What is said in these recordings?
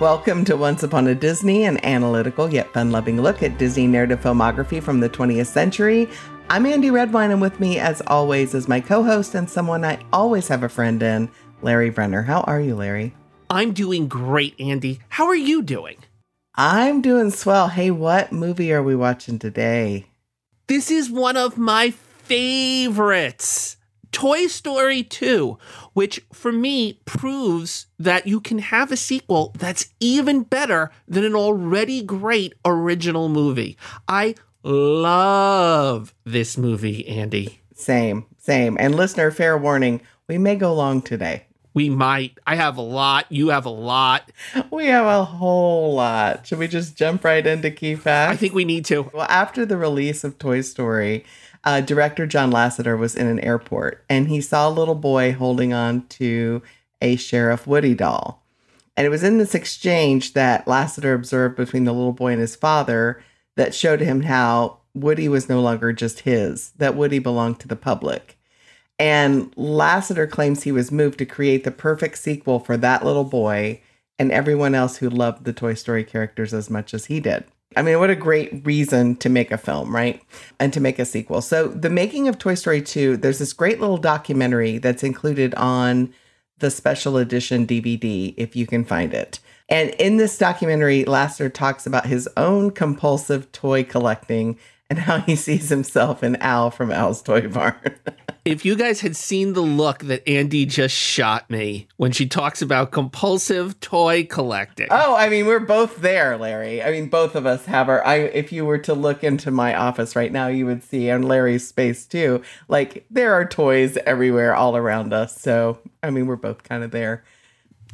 Welcome to Once Upon a Disney, an analytical yet fun loving look at Disney narrative filmography from the 20th century. I'm Andy Redwine, and with me, as always, is my co host and someone I always have a friend in, Larry Brenner. How are you, Larry? I'm doing great, Andy. How are you doing? I'm doing swell. Hey, what movie are we watching today? This is one of my favorites. Toy Story 2, which for me proves that you can have a sequel that's even better than an already great original movie. I love this movie, Andy. Same, same. And listener, fair warning, we may go long today. We might. I have a lot. You have a lot. We have a whole lot. Should we just jump right into key facts? I think we need to. Well, after the release of Toy Story, uh, director John Lasseter was in an airport and he saw a little boy holding on to a Sheriff Woody doll. And it was in this exchange that Lasseter observed between the little boy and his father that showed him how Woody was no longer just his, that Woody belonged to the public. And Lasseter claims he was moved to create the perfect sequel for that little boy and everyone else who loved the Toy Story characters as much as he did. I mean, what a great reason to make a film, right? And to make a sequel. So, the making of Toy Story 2, there's this great little documentary that's included on the special edition DVD, if you can find it. And in this documentary, Lasseter talks about his own compulsive toy collecting and how he sees himself in Al from Al's Toy Barn. if you guys had seen the look that Andy just shot me when she talks about compulsive toy collecting. Oh, I mean, we're both there, Larry. I mean, both of us have our I if you were to look into my office right now, you would see and Larry's space too. Like there are toys everywhere all around us. So, I mean, we're both kind of there.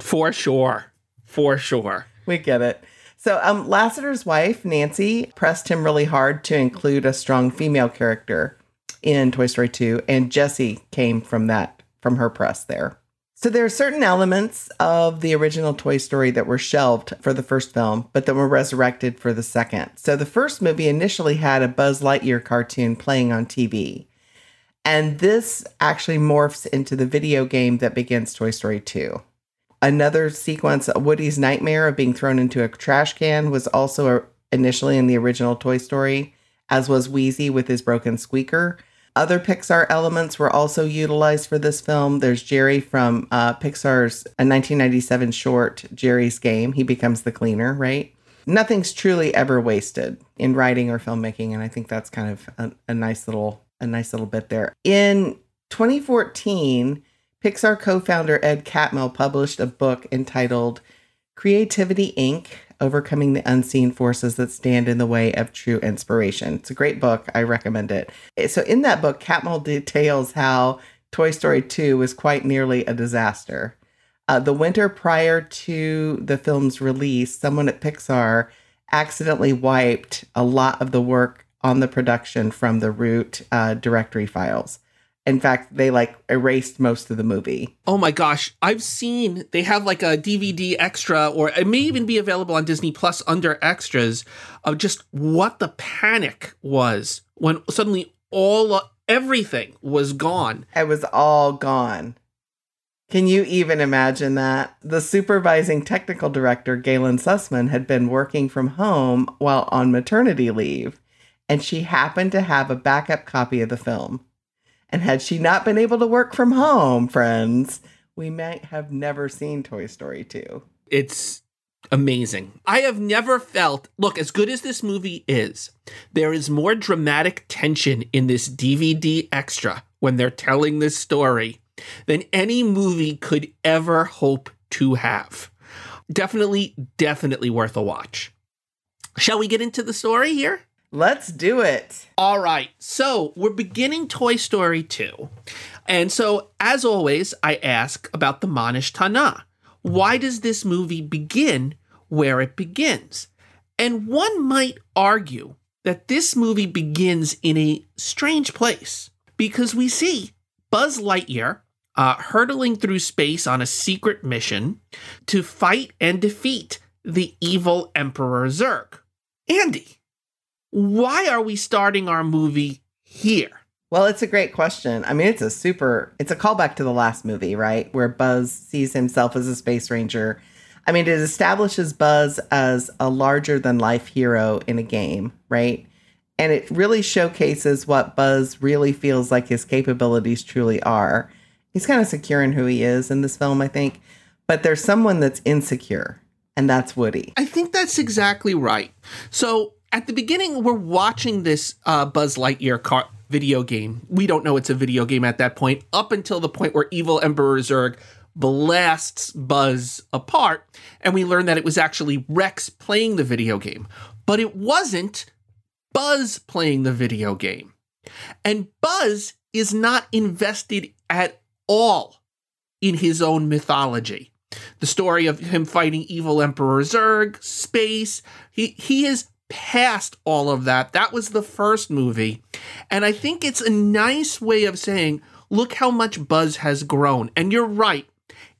For sure. For sure. We get it. So, um, Lasseter's wife, Nancy, pressed him really hard to include a strong female character in Toy Story 2, and Jessie came from that, from her press there. So, there are certain elements of the original Toy Story that were shelved for the first film, but that were resurrected for the second. So, the first movie initially had a Buzz Lightyear cartoon playing on TV. And this actually morphs into the video game that begins Toy Story 2. Another sequence, Woody's nightmare of being thrown into a trash can, was also initially in the original Toy Story, as was Wheezy with his broken squeaker. Other Pixar elements were also utilized for this film. There's Jerry from uh, Pixar's 1997 short, Jerry's Game. He becomes the cleaner, right? Nothing's truly ever wasted in writing or filmmaking, and I think that's kind of a, a nice little a nice little bit there. In 2014, Pixar co founder Ed Catmull published a book entitled Creativity Inc. Overcoming the Unseen Forces That Stand in the Way of True Inspiration. It's a great book. I recommend it. So, in that book, Catmull details how Toy Story 2 was quite nearly a disaster. Uh, the winter prior to the film's release, someone at Pixar accidentally wiped a lot of the work on the production from the root uh, directory files. In fact, they like erased most of the movie. Oh my gosh, I've seen they have like a DVD extra, or it may even be available on Disney Plus under extras of just what the panic was when suddenly all uh, everything was gone. It was all gone. Can you even imagine that? The supervising technical director, Galyn Susman, had been working from home while on maternity leave, and she happened to have a backup copy of the film. And had she not been able to work from home, friends, we might have never seen Toy Story 2. It's amazing. I have never felt, look, as good as this movie is, there is more dramatic tension in this DVD extra when they're telling this story than any movie could ever hope to have. Definitely, definitely worth a watch. Shall we get into the story here? Let's do it. All right. So we're beginning Toy Story 2. And so, as always, I ask about the Ma Nishtana. Why does this movie begin where it begins? And one might argue that this movie begins in a strange place because we see Buzz Lightyear uh, hurtling through space on a secret mission to fight and defeat the evil Emperor Zurg. Andi, why are we starting our movie here? Well, it's a great question. I mean, it's a super, it's a callback to the last movie, right? Where Buzz sees himself as a space ranger. I mean, it establishes Buzz as a larger than life hero in a game, right? And it really showcases what Buzz really feels like his capabilities truly are. He's kind of secure in who he is in this film, I think, but there's someone that's insecure, and that's Woody. I think that's exactly right. So at the beginning, we're watching this uh, Buzz Lightyear car- video game. We don't know it's a video game at that point, up until the point where evil Emperor Zurg blasts Buzz apart, and we learn that it was actually Rex playing the video game. But it wasn't Buzz playing the video game. And Buzz is not invested at all in his own mythology. The story of him fighting evil Emperor Zurg, space, he, he is past all of that. That was the first movie. And I think it's a nice way of saying, look how much Buzz has grown. And you're right.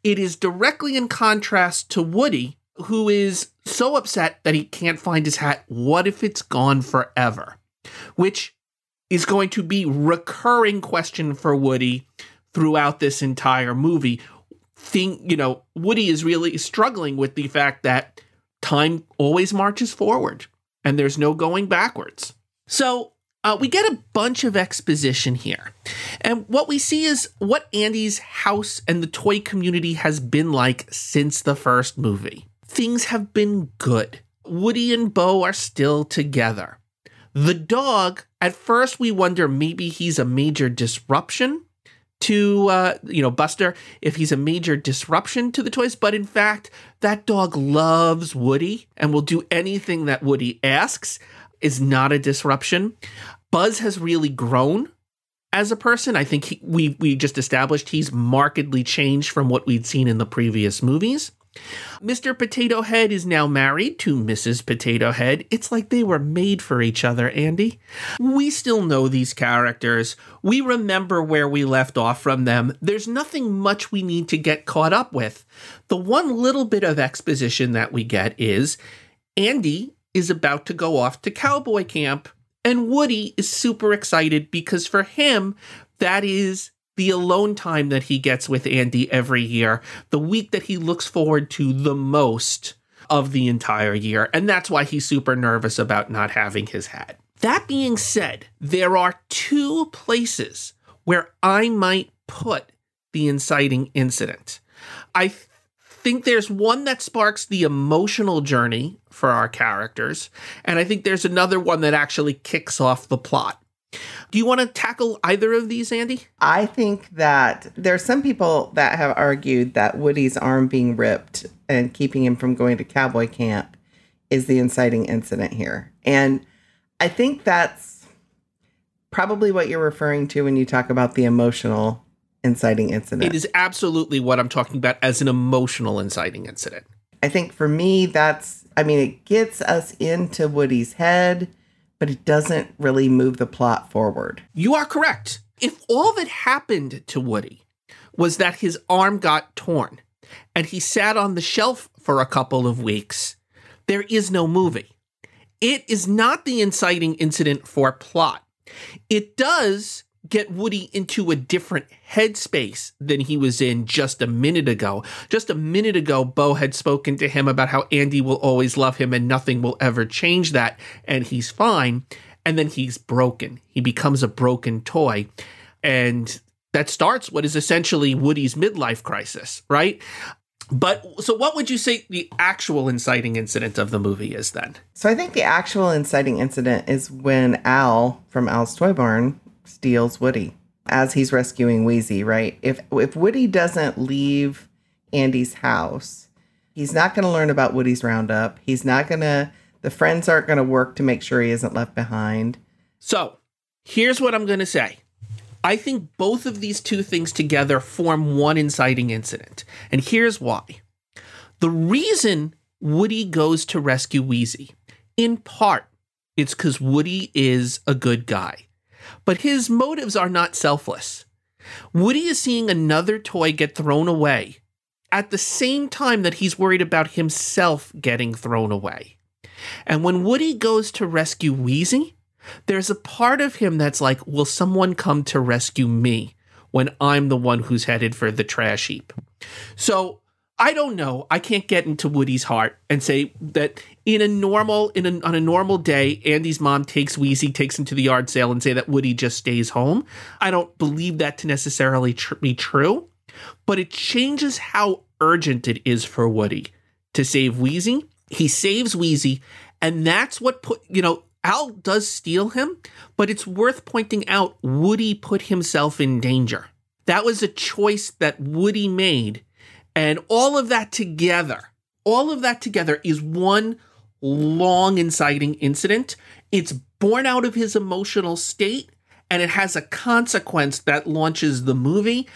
It is directly in contrast to Woody, who is so upset that he can't find his hat. What if it's gone forever? Which is going to be recurring question for Woody throughout this entire movie. Think, you know, Woody is really struggling with the fact that time always marches forward and there's no going backwards. So uh, we get a bunch of exposition here. And what we see is what Andy's house and the toy community has been like since the first movie. Things have been good. Woody and Bo are still together. The dog, at first, we wonder maybe he's a major disruption to uh, you know Buster if he's a major disruption to the toys, but in fact that dog loves Woody and will do anything that Woody asks. Is not a disruption. Buzz has really grown as a person. I think he, we we just established he's markedly changed from what we'd seen in the previous movies. Mr. Potato Head is now married to Mrs. Potato Head. It's like they were made for each other, Andy. We still know these characters. We remember where we left off from them. There's nothing much we need to get caught up with. The one little bit of exposition that we get is Andy is about to go off to cowboy camp, and Woody is super excited because for him, that is the alone time that he gets with Andy every year, the week that he looks forward to the most of the entire year. And that's why he's super nervous about not having his hat. That being said, there are two places where I might put the inciting incident. I th- think there's one that sparks the emotional journey for our characters, and I think there's another one that actually kicks off the plot. Do you want to tackle either of these, Andy? I think that there are some people that have argued that Woody's arm being ripped and keeping him from going to cowboy camp is the inciting incident here. And I think that's probably what you're referring to when you talk about the emotional inciting incident. It is absolutely what I'm talking about as an emotional inciting incident. I think for me, that's, I mean, it gets us into Woody's head but it doesn't really move the plot forward. You are correct. If all that happened to Woody was that his arm got torn and he sat on the shelf for a couple of weeks, there is no movie. It is not the inciting incident for plot. It does get Woody into a different headspace than he was in just a minute ago. Just a minute ago, Bo had spoken to him about how Andy will always love him and nothing will ever change that, and he's fine. And then he's broken. He becomes a broken toy. And that starts what is essentially Woody's midlife crisis, right? But so, what would you say the actual inciting incident of the movie is then? So, I think the actual inciting incident is when Al from Al's Toy Barn steals Woody as he's rescuing Wheezy, right? If if Woody doesn't leave Andy's house, he's not going to learn about Woody's roundup. He's not going to the friends aren't going to work to make sure he isn't left behind. So, here's what I'm going to say. I think both of these two things together form one inciting incident. And here's why. The reason Woody goes to rescue Wheezy, in part, it's because Woody is a good guy but his motives are not selfless. Woody is seeing another toy get thrown away at the same time that he's worried about himself getting thrown away. And when Woody goes to rescue Wheezy, there's a part of him that's like, will someone come to rescue me when I'm the one who's headed for the trash heap? So I don't know. I can't get into Woody's heart and say that in a normal in a, on a normal day, Andy's mom takes Wheezy, takes him to the yard sale, and say that Woody just stays home. I don't believe that to necessarily tr- be true, but it changes how urgent it is for Woody to save Wheezy. He saves Wheezy, and that's what put you know Al does steal him, but it's worth pointing out Woody put himself in danger. That was a choice that Woody made and all of that together, all of that together is one long inciting incident. It's born out of his emotional state and it has a consequence that launches the movie.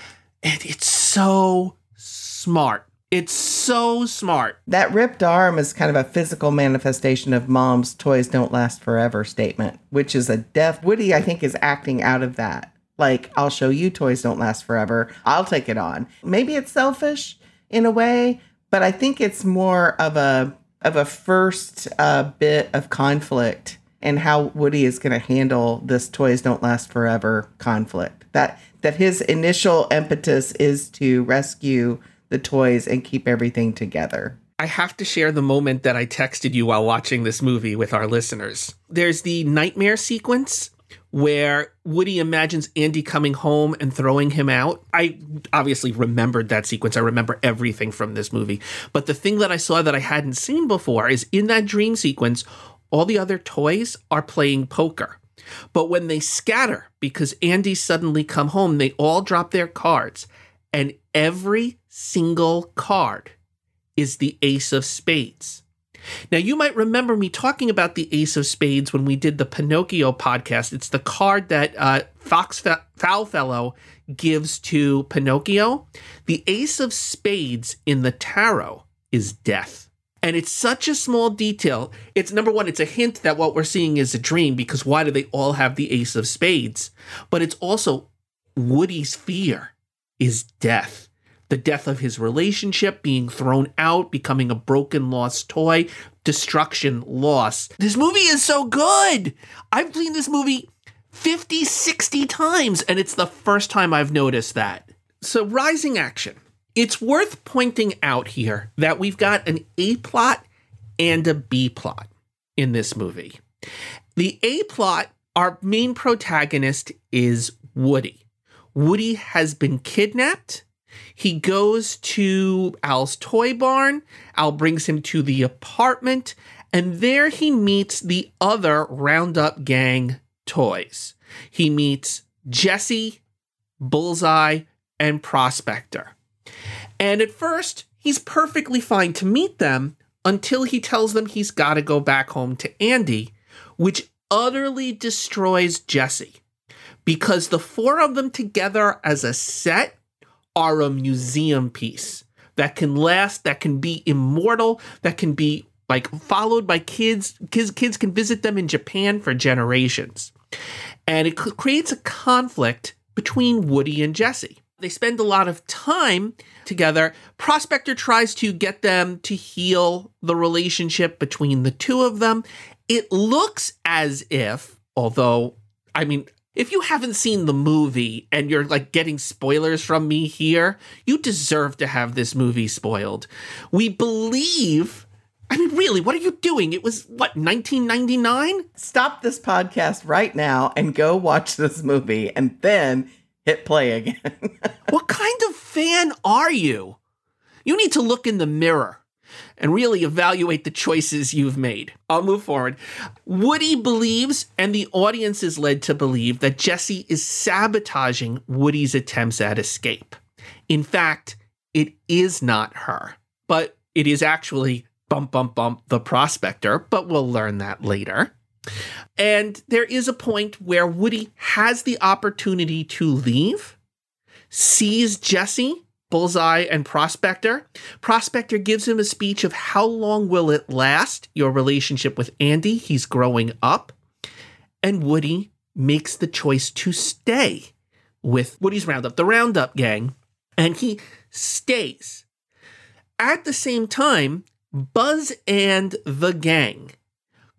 And it's so smart. It's so smart. That ripped arm is kind of a physical manifestation of mom's toys don't last forever statement, which is a death. Woody, I think, is acting out of that. Like, I'll show you toys don't last forever. I'll take it on. Maybe it's selfish in a way, but I think it's more of a of a first uh, bit of conflict and how Woody is going to handle this toys don't last forever conflict. That that his initial impetus is to rescue the toys and keep everything together. I have to share the moment that I texted you while watching this movie with our listeners. There's the nightmare sequence where Woody imagines Andy coming home and throwing him out. I obviously remembered that sequence. I remember everything from this movie. But the thing that I saw that I hadn't seen before is in that dream sequence, all the other toys are playing poker. But when they scatter because Andy suddenly come home, they all drop their cards and every single card is the ace of spades. Now, you might remember me talking about the Ace of Spades when we did the Pinocchio podcast. It's the card that uh, Fox Foulfellow gives to Pinocchio. The Ace of Spades in the tarot is death. And it's such a small detail. It's number one, it's a hint that what we're seeing is a dream because why do they all have the Ace of Spades? But it's also Woody's fear is death the death of his relationship, being thrown out, becoming a broken, lost toy, destruction, loss. This movie is so good. I've seen this movie 50, 60 times, and it's the first time I've noticed that. So, rising action. It's worth pointing out here that we've got an A plot and a B plot in this movie. The A plot, our main protagonist is Woody. Woody has been kidnapped he goes to Al's toy barn. Al brings him to the apartment, and there he meets the other Roundup gang toys. He meets Jessie, Bullseye, and Prospector. And at first, he's perfectly fine to meet them until he tells them he's got to go back home to Andy, which utterly destroys Jessie. Because the four of them together as a set are a museum piece that can last, that can be immortal, that can be like followed by kids. Kids, kids can visit them in Japan for generations. And it creates a conflict between Woody and Jessie. They spend a lot of time together. Prospector tries to get them to heal the relationship between the two of them. It looks as if, although, I mean, if you haven't seen the movie and you're like getting spoilers from me here, you deserve to have this movie spoiled. We believe. I mean, really, what are you doing? It was what, 1999? Stop this podcast right now and go watch this movie and then hit play again. what kind of fan are you? You need to look in the mirror and really evaluate the choices you've made. I'll move forward. Woody believes, and the audience is led to believe, that Jessie is sabotaging Woody's attempts at escape. In fact, it is not her, but it is actually bump, bump, bump, the prospector, but we'll learn that later. And there is a point where Woody has the opportunity to leave, sees Jessie, Bullseye and Prospector. Prospector gives him a speech of how long will it last, your relationship with Andy. He's growing up. And Woody makes the choice to stay with Woody's Roundup, the Roundup gang, and he stays. At the same time, Buzz and the gang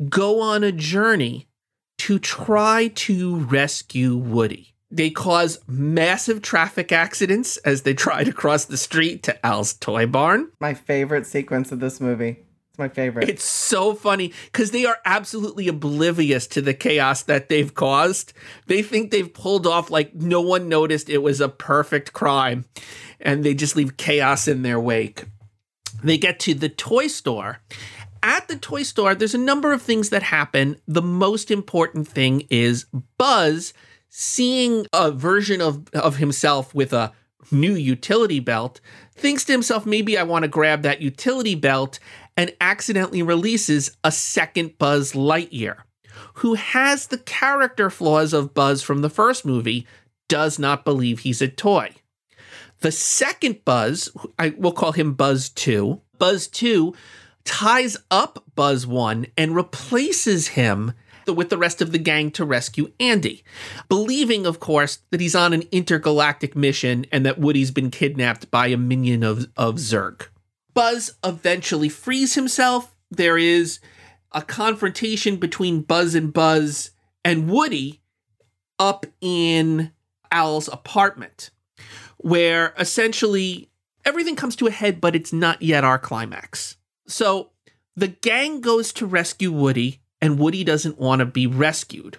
go on a journey to try to rescue Woody. They cause massive traffic accidents as they try to cross the street to Al's toy barn. My favorite sequence of this movie. It's my favorite. It's so funny because they are absolutely oblivious to the chaos that they've caused. They think they've pulled off like no one noticed it was a perfect crime and they just leave chaos in their wake. They get to the toy store. At the toy store, there's a number of things that happen. The most important thing is Buzz seeing a version of, of himself with a new utility belt, thinks to himself, maybe I want to grab that utility belt, and accidentally releases a second Buzz Lightyear, who has the character flaws of Buzz from the first movie, does not believe he's a toy. The second Buzz, I will call him Buzz 2, Buzz 2 ties up Buzz 1 and replaces him with the rest of the gang to rescue Andy, believing, of course, that he's on an intergalactic mission and that Woody's been kidnapped by a minion of, of Zurg. Buzz eventually frees himself. There is a confrontation between Buzz and Buzz and Woody up in Al's apartment, where essentially everything comes to a head, but it's not yet our climax. So the gang goes to rescue Woody, and Woody doesn't want to be rescued.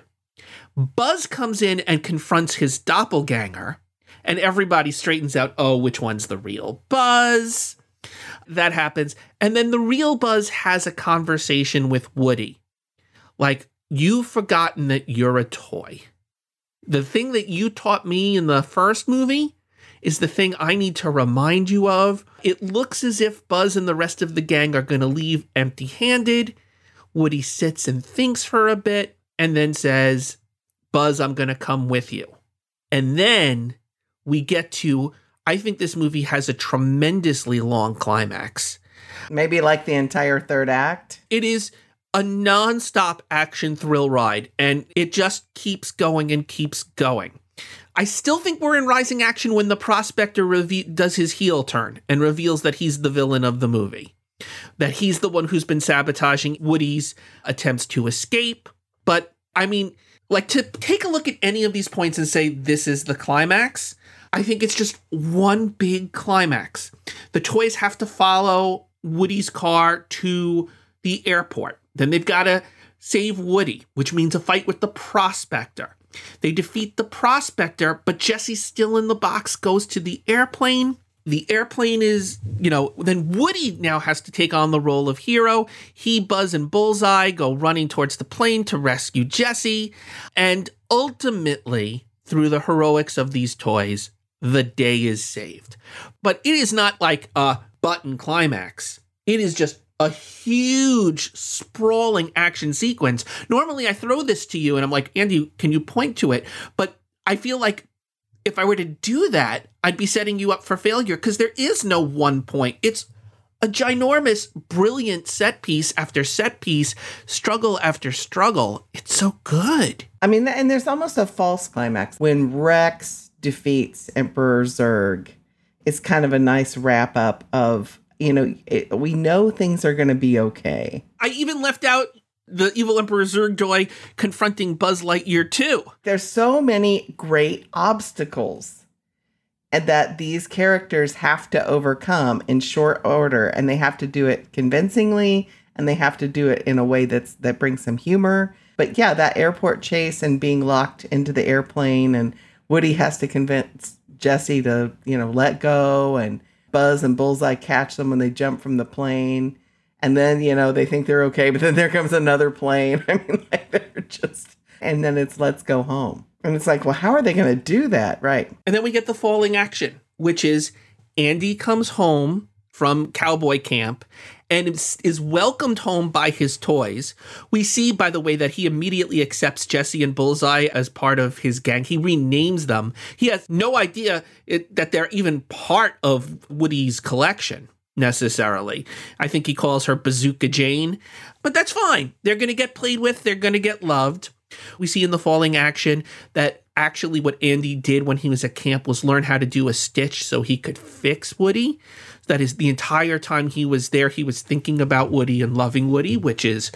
Buzz comes in and confronts his doppelganger, and everybody straightens out oh, which one's the real Buzz? That happens. And then the real Buzz has a conversation with Woody. Like, you've forgotten that you're a toy. The thing that you taught me in the first movie is the thing I need to remind you of. It looks as if Buzz and the rest of the gang are going to leave empty handed. Woody sits and thinks for a bit and then says, Buzz, I'm going to come with you. And then we get to, I think this movie has a tremendously long climax. Maybe like the entire third act. It is a non-stop action thrill ride and it just keeps going and keeps going. I still think we're in rising action when the prospector reve- does his heel turn and reveals that he's the villain of the movie. That he's the one who's been sabotaging Woody's attempts to escape. But I mean, like to take a look at any of these points and say this is the climax, I think it's just one big climax. The toys have to follow Woody's car to the airport. Then they've got to save Woody, which means a fight with the prospector. They defeat the prospector, but Jessie's still in the box, goes to the airplane. The airplane is, you know, then Woody now has to take on the role of hero. He, Buzz, and Bullseye go running towards the plane to rescue Jessie. And ultimately, through the heroics of these toys, the day is saved. But it is not like a button climax. It is just a huge sprawling action sequence. Normally I throw this to you and I'm like, Andy, can you point to it? But I feel like if I were to do that, I'd be setting you up for failure because there is no one point. It's a ginormous, brilliant set piece after set piece, struggle after struggle. It's so good. I mean, and there's almost a false climax when Rex defeats Emperor Zurg. It's kind of a nice wrap up of you know, it, we know things are going to be okay. I even left out the evil Emperor Zurg-Joy confronting Buzz Lightyear too. There's so many great obstacles and that these characters have to overcome in short order and they have to do it convincingly and they have to do it in a way that's that brings some humor. But yeah, that airport chase and being locked into the airplane and Woody has to convince Jessie to, you know, let go and Buzz and Bullseye catch them when they jump from the plane. And then, you know, they think they're okay, but then there comes another plane. I mean, like they're just, and then it's let's go home. And it's like, well, how are they going to do that? Right. And then we get the falling action, which is Andy comes home from cowboy camp and is welcomed home by his toys. We see, by the way, that he immediately accepts Jessie and Bullseye as part of his gang. He renames them. He has no idea it, that they're even part of Woody's collection necessarily. I think he calls her Bazooka Jane, but that's fine. They're going to get played with, they're going to get loved. We see in the falling action that actually what Andy did when he was at camp was learn how to do a stitch so he could fix Woody. That is the entire time he was there, he was thinking about Woody and loving Woody, which is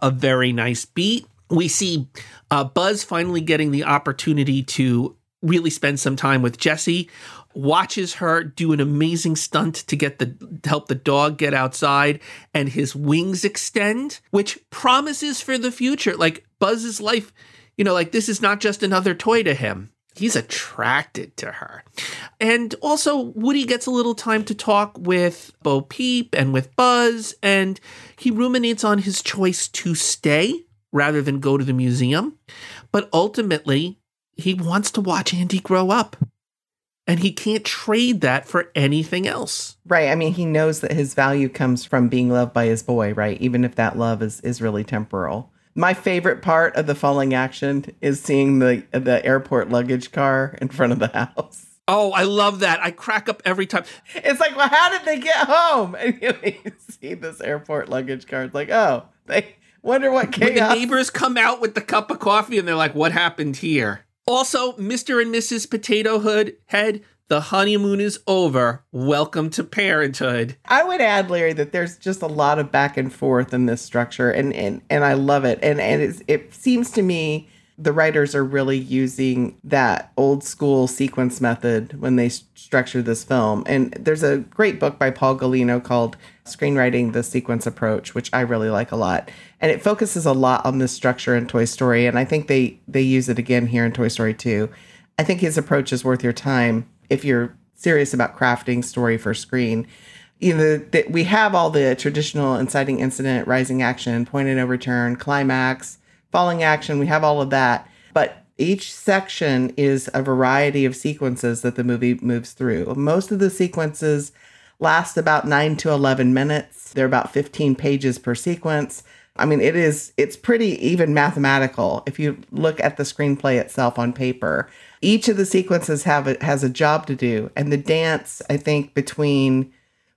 a very nice beat. We see uh, Buzz finally getting the opportunity to really spend some time with Jessie, watches her do an amazing stunt to get the to help the dog get outside and his wings extend, which promises for the future. Like Buzz's life, you know, like this is not just another toy to him. He's attracted to her. And also, Woody gets a little time to talk with Bo Peep and with Buzz, and he ruminates on his choice to stay rather than go to the museum. But ultimately, he wants to watch Andy grow up. And he can't trade that for anything else. Right. I mean, he knows that his value comes from being loved by his boy, right? Even if that love is, is really temporal. My favorite part of the falling action is seeing the the airport luggage car in front of the house. Oh, I love that. I crack up every time. It's like, well, how did they get home? And you, you see this airport luggage car. It's like, oh, they wonder what When the neighbors come out with the cup of coffee and they're like, what happened here? Also, Mr. and Mrs. Potato Hood Head, the honeymoon is over. Welcome to parenthood. I would add, Larry, that there's just a lot of back and forth in this structure, and and and I love it. And and it seems to me the writers are really using that old school sequence method when they structure this film. And there's a great book by Paul Gulino called Screenwriting the Sequence Approach, which I really like a lot. And it focuses a lot on this structure in Toy Story, and I think they they use it again here in Toy Story 2. I think his approach is worth your time if you're serious about crafting story for screen. You know, that we have all the traditional inciting incident, rising action, point and overturn, climax, falling action. We have all of that. But each section is a variety of sequences that the movie moves through. Most of the sequences last about 9 to 11 minutes. They're about 15 pages per sequence. I mean, it is it's pretty even mathematical if you look at the screenplay itself on paper. Each of the sequences have a, has a job to do, and the dance I think between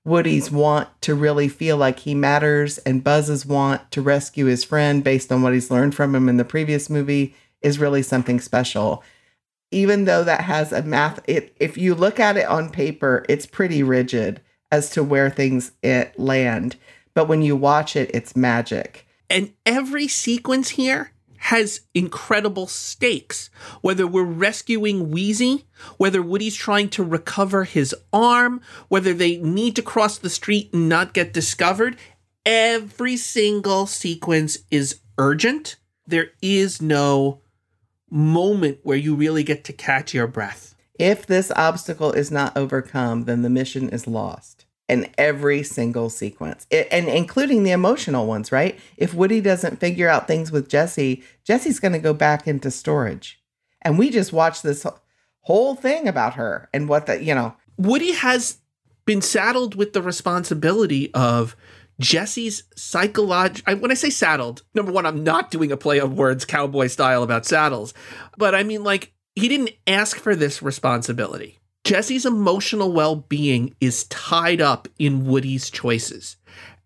Woody's want to really feel like he matters and Buzz's want to rescue his friend based on what he's learned from him in the previous movie is really something special. Even though that has a math, it, if you look at it on paper, it's pretty rigid as to where things it land. But when you watch it, it's magic. And every sequence here has incredible stakes. Whether we're rescuing Wheezy, whether Woody's trying to recover his arm, whether they need to cross the street and not get discovered, every single sequence is urgent. There is no moment where you really get to catch your breath. If this obstacle is not overcome, then the mission is lost. In every single sequence, it, and including the emotional ones, right? If Woody doesn't figure out things with Jessie, Jessie's going to go back into storage. And we just watched this whole thing about her and what the, you know, Woody has been saddled with the responsibility of Jessie's psychological. When I say saddled, number one, I'm not doing a play on words cowboy style about saddles, but I mean, like, he didn't ask for this responsibility. Jessie's emotional well being is tied up in Woody's choices.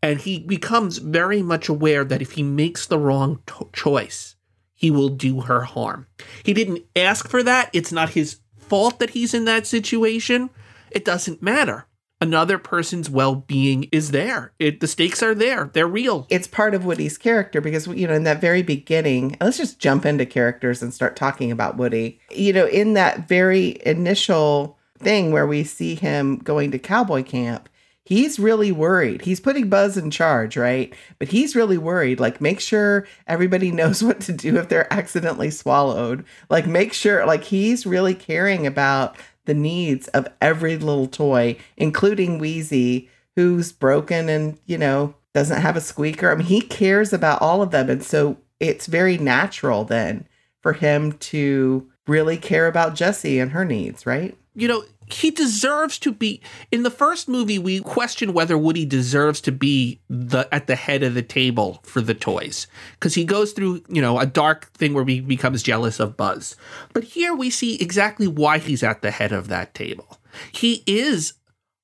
And he becomes very much aware that if he makes the wrong to- choice, he will do her harm. He didn't ask for that. It's not his fault that he's in that situation. It doesn't matter. Another person's well being is there. It, the stakes are there, they're real. it's part of Woody's character because you know in that very beginning, let's just jump into characters and start talking about Woody. You know, in that very initial thing where we see him going to cowboy camp, he's really worried. He's putting Buzz in charge, right? But he's really worried. Like, make sure everybody knows what to do if they're accidentally swallowed. Like, make sure, like, he's really caring about the needs of every little toy, including Wheezy, who's broken and, you know, doesn't have a squeaker. I mean, he cares about all of them. And so it's very natural then for him to really care about Jessie and her needs, right? You know, he deserves to be in the first movie we question whether Woody deserves to be the at the head of the table for the toys cuz he goes through, you know, a dark thing where he becomes jealous of Buzz. But here we see exactly why he's at the head of that table. He is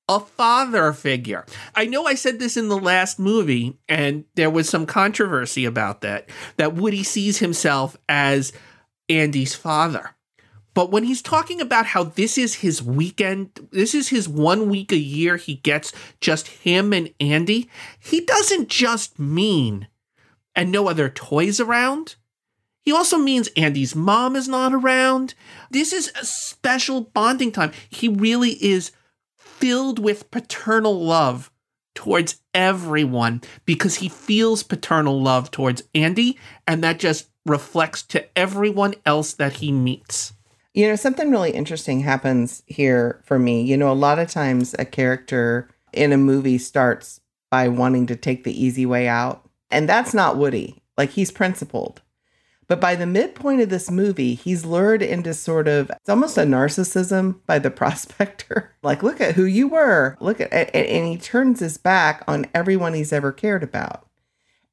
a father figure. I know I said this in the last movie and there was some controversy about that that Woody sees himself as Andy's father. But when he's talking about how this is his weekend, this is his one week a year he gets just him and Andy, he doesn't just mean and no other toys around. He also means Andy's mom is not around. This is a special bonding time. He really is filled with paternal love towards everyone because he feels paternal love towards Andy, and that just reflects to everyone else that he meets. You know, something really interesting happens here for me. You know, a lot of times a character in a movie starts by wanting to take the easy way out, and that's not Woody. Like, he's principled. But by the midpoint of this movie, he's lured into sort of it's almost a narcissism by the prospector. like, look at who you were. Look at and he turns his back on everyone he's ever cared about.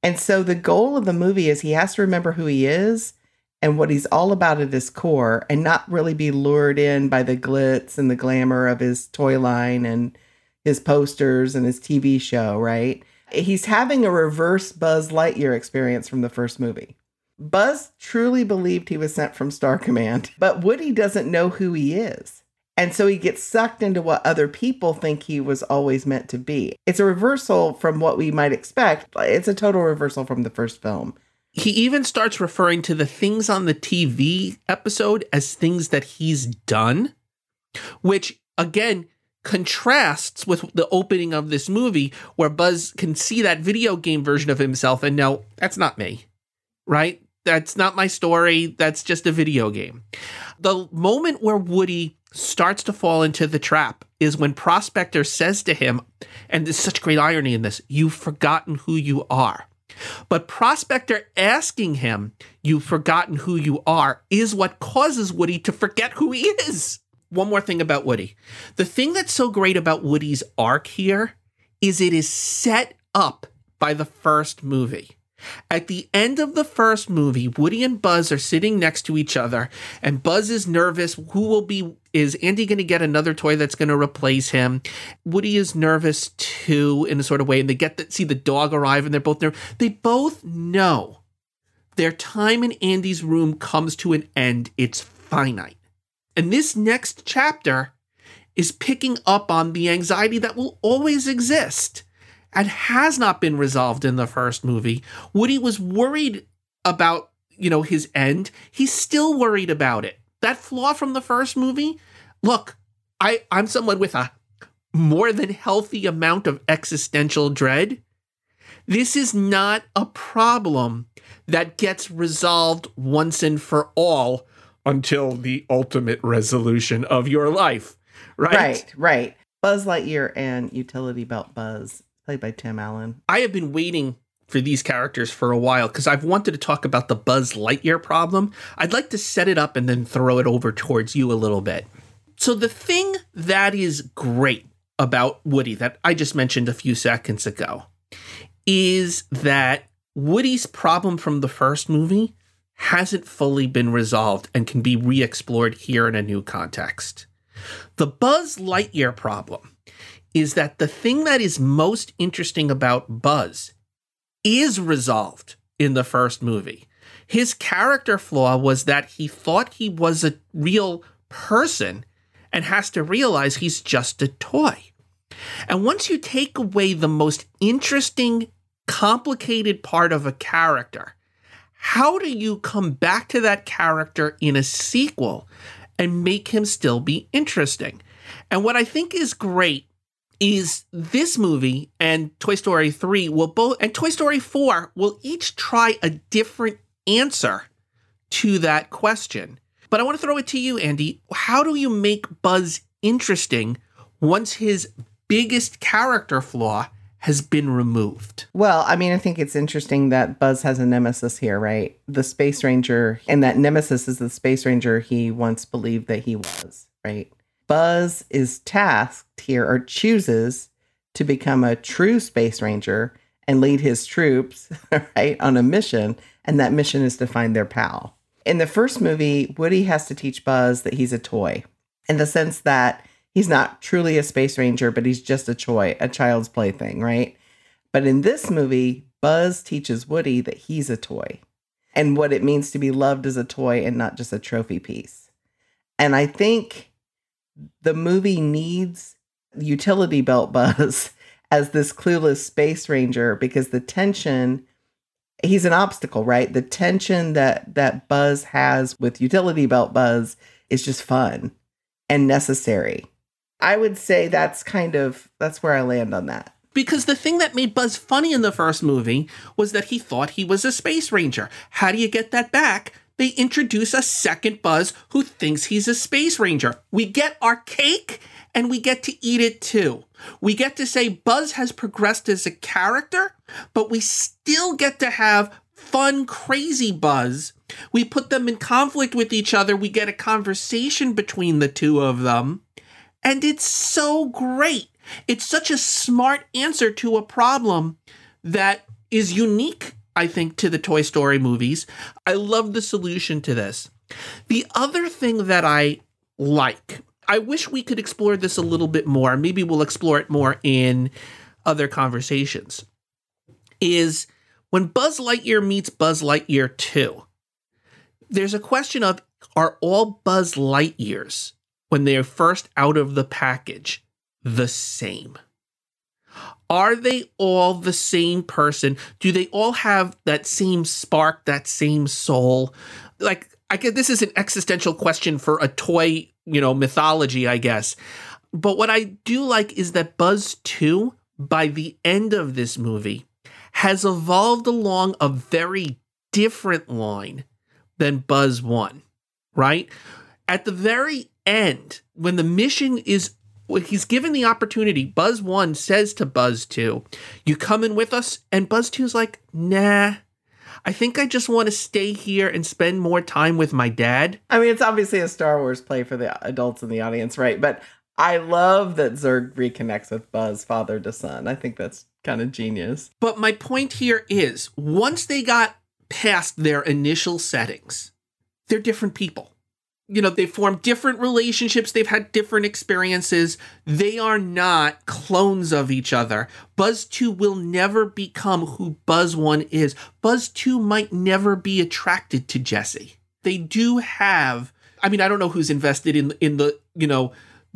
And so the goal of the movie is he has to remember who he is and what he's all about at his core and not really be lured in by the glitz and the glamour of his toy line and his posters and his TV show, right? He's having a reverse Buzz Lightyear experience from the first movie. Buzz truly believed he was sent from Star Command, but Woody doesn't know who he is. And so he gets sucked into what other people think he was always meant to be. It's a reversal from what we might expect. It's a total reversal from the first film. He even starts referring to the things on the TV episode as things that he's done, which again contrasts with the opening of this movie where Buzz can see that video game version of himself and know that's not me, right? That's not my story. That's just a video game. The moment where Woody starts to fall into the trap is when Prospector says to him, and there's such great irony in this, you've forgotten who you are. But Prospector asking him, you've forgotten who you are, is what causes Woody to forget who he is. One more thing about Woody. The thing that's so great about Woody's arc here is it is set up by the first movie. At the end of the first movie, Woody and Buzz are sitting next to each other, and Buzz is nervous. Who will be, is Andy going to get another toy that's going to replace him? Woody is nervous too, in a sort of way, and they get to see the dog arrive, and they're both there. They both know their time in Andy's room comes to an end, it's finite. And this next chapter is picking up on the anxiety that will always exist and has not been resolved in the first movie. Woody was worried about, you know, his end. He's still worried about it. That flaw from the first movie, look, I, I'm someone with a more than healthy amount of existential dread. This is not a problem that gets resolved once and for all until the ultimate resolution of your life, right? Right, right. Buzz Lightyear and Utility Belt Buzz played by Tim Allen. I have been waiting for these characters for a while because I've wanted to talk about the Buzz Lightyear problem. I'd like to set it up and then throw it over towards you a little bit. So, the thing that is great about Woody that I just mentioned a few seconds ago is that Woody's problem from the first movie hasn't fully been resolved and can be re explored here in a new context. The Buzz Lightyear problem is that the thing that is most interesting about Buzz is resolved in the first movie. His character flaw was that he thought he was a real person and has to realize he's just a toy. And once you take away the most interesting, complicated part of a character, how do you come back to that character in a sequel and make him still be interesting? And what I think is great is this movie and Toy Story 3 will both, and Toy Story 4 will each try a different answer to that question. But I want to throw it to you, Andy. How do you make Buzz interesting once his biggest character flaw has been removed? Well, I mean, I think it's interesting that Buzz has a nemesis here, right? The Space Ranger, and that nemesis is the Space Ranger he once believed that he was, right? Buzz is tasked here or chooses to become a true space ranger and lead his troops, right, on a mission. And that mission is to find their pal. In the first movie, Woody has to teach Buzz that he's a toy in the sense that he's not truly a space ranger, but he's just a toy, a child's plaything, right? But in this movie, Buzz teaches Woody that he's a toy and what it means to be loved as a toy and not just a trophy piece. And I think the movie needs utility belt Buzz as this clueless space ranger because the tension he's an obstacle, right? The tension that that Buzz has with utility belt Buzz is just fun and necessary. I would say that's kind of that's where I land on that. Because the thing that made Buzz funny in the first movie was that he thought he was a space ranger. How do you get that back? They introduce a second Buzz who thinks he's a space ranger. We get our cake and we get to eat it too. We get to say Buzz has progressed as a character, but we still get to have fun, crazy Buzz. We put them in conflict with each other. We get a conversation between the two of them. And it's so great. It's such a smart answer to a problem that is unique, I think, to the Toy Story movies. I love the solution to this. The other thing that I like, I wish we could explore this a little bit more. Maybe we'll explore it more in other conversations. Is when Buzz Lightyear meets Buzz Lightyear 2, there's a question of are all Buzz Lightyears, when they're first out of the package, the same? Are they all the same person? Do they all have that same spark, that same soul? Like, I guess this is an existential question for a toy, you know, mythology, I guess. But what I do like is that Buzz 2, by the end of this movie, has evolved along a very different line than Buzz 1, right? At the very end, when the mission is when he's given the opportunity, Buzz 1 says to Buzz 2, You coming with us? And Buzz Two's like, Nah. I think I just want to stay here and spend more time with my dad. I mean, it's obviously a Star Wars play for the adults in the audience, right? But I love that Zurg reconnects with Buzz, father to son. I think that's kind of genius. But my point here is once they got past their initial settings, they're different people you know, they form different relationships, they've had different experiences. They are not clones of each other. Buzz 2 will never become who Buzz 1 is. Buzz 2 might never be attracted to Jessie. They do have I mean, I don't know who's invested in in the, you know,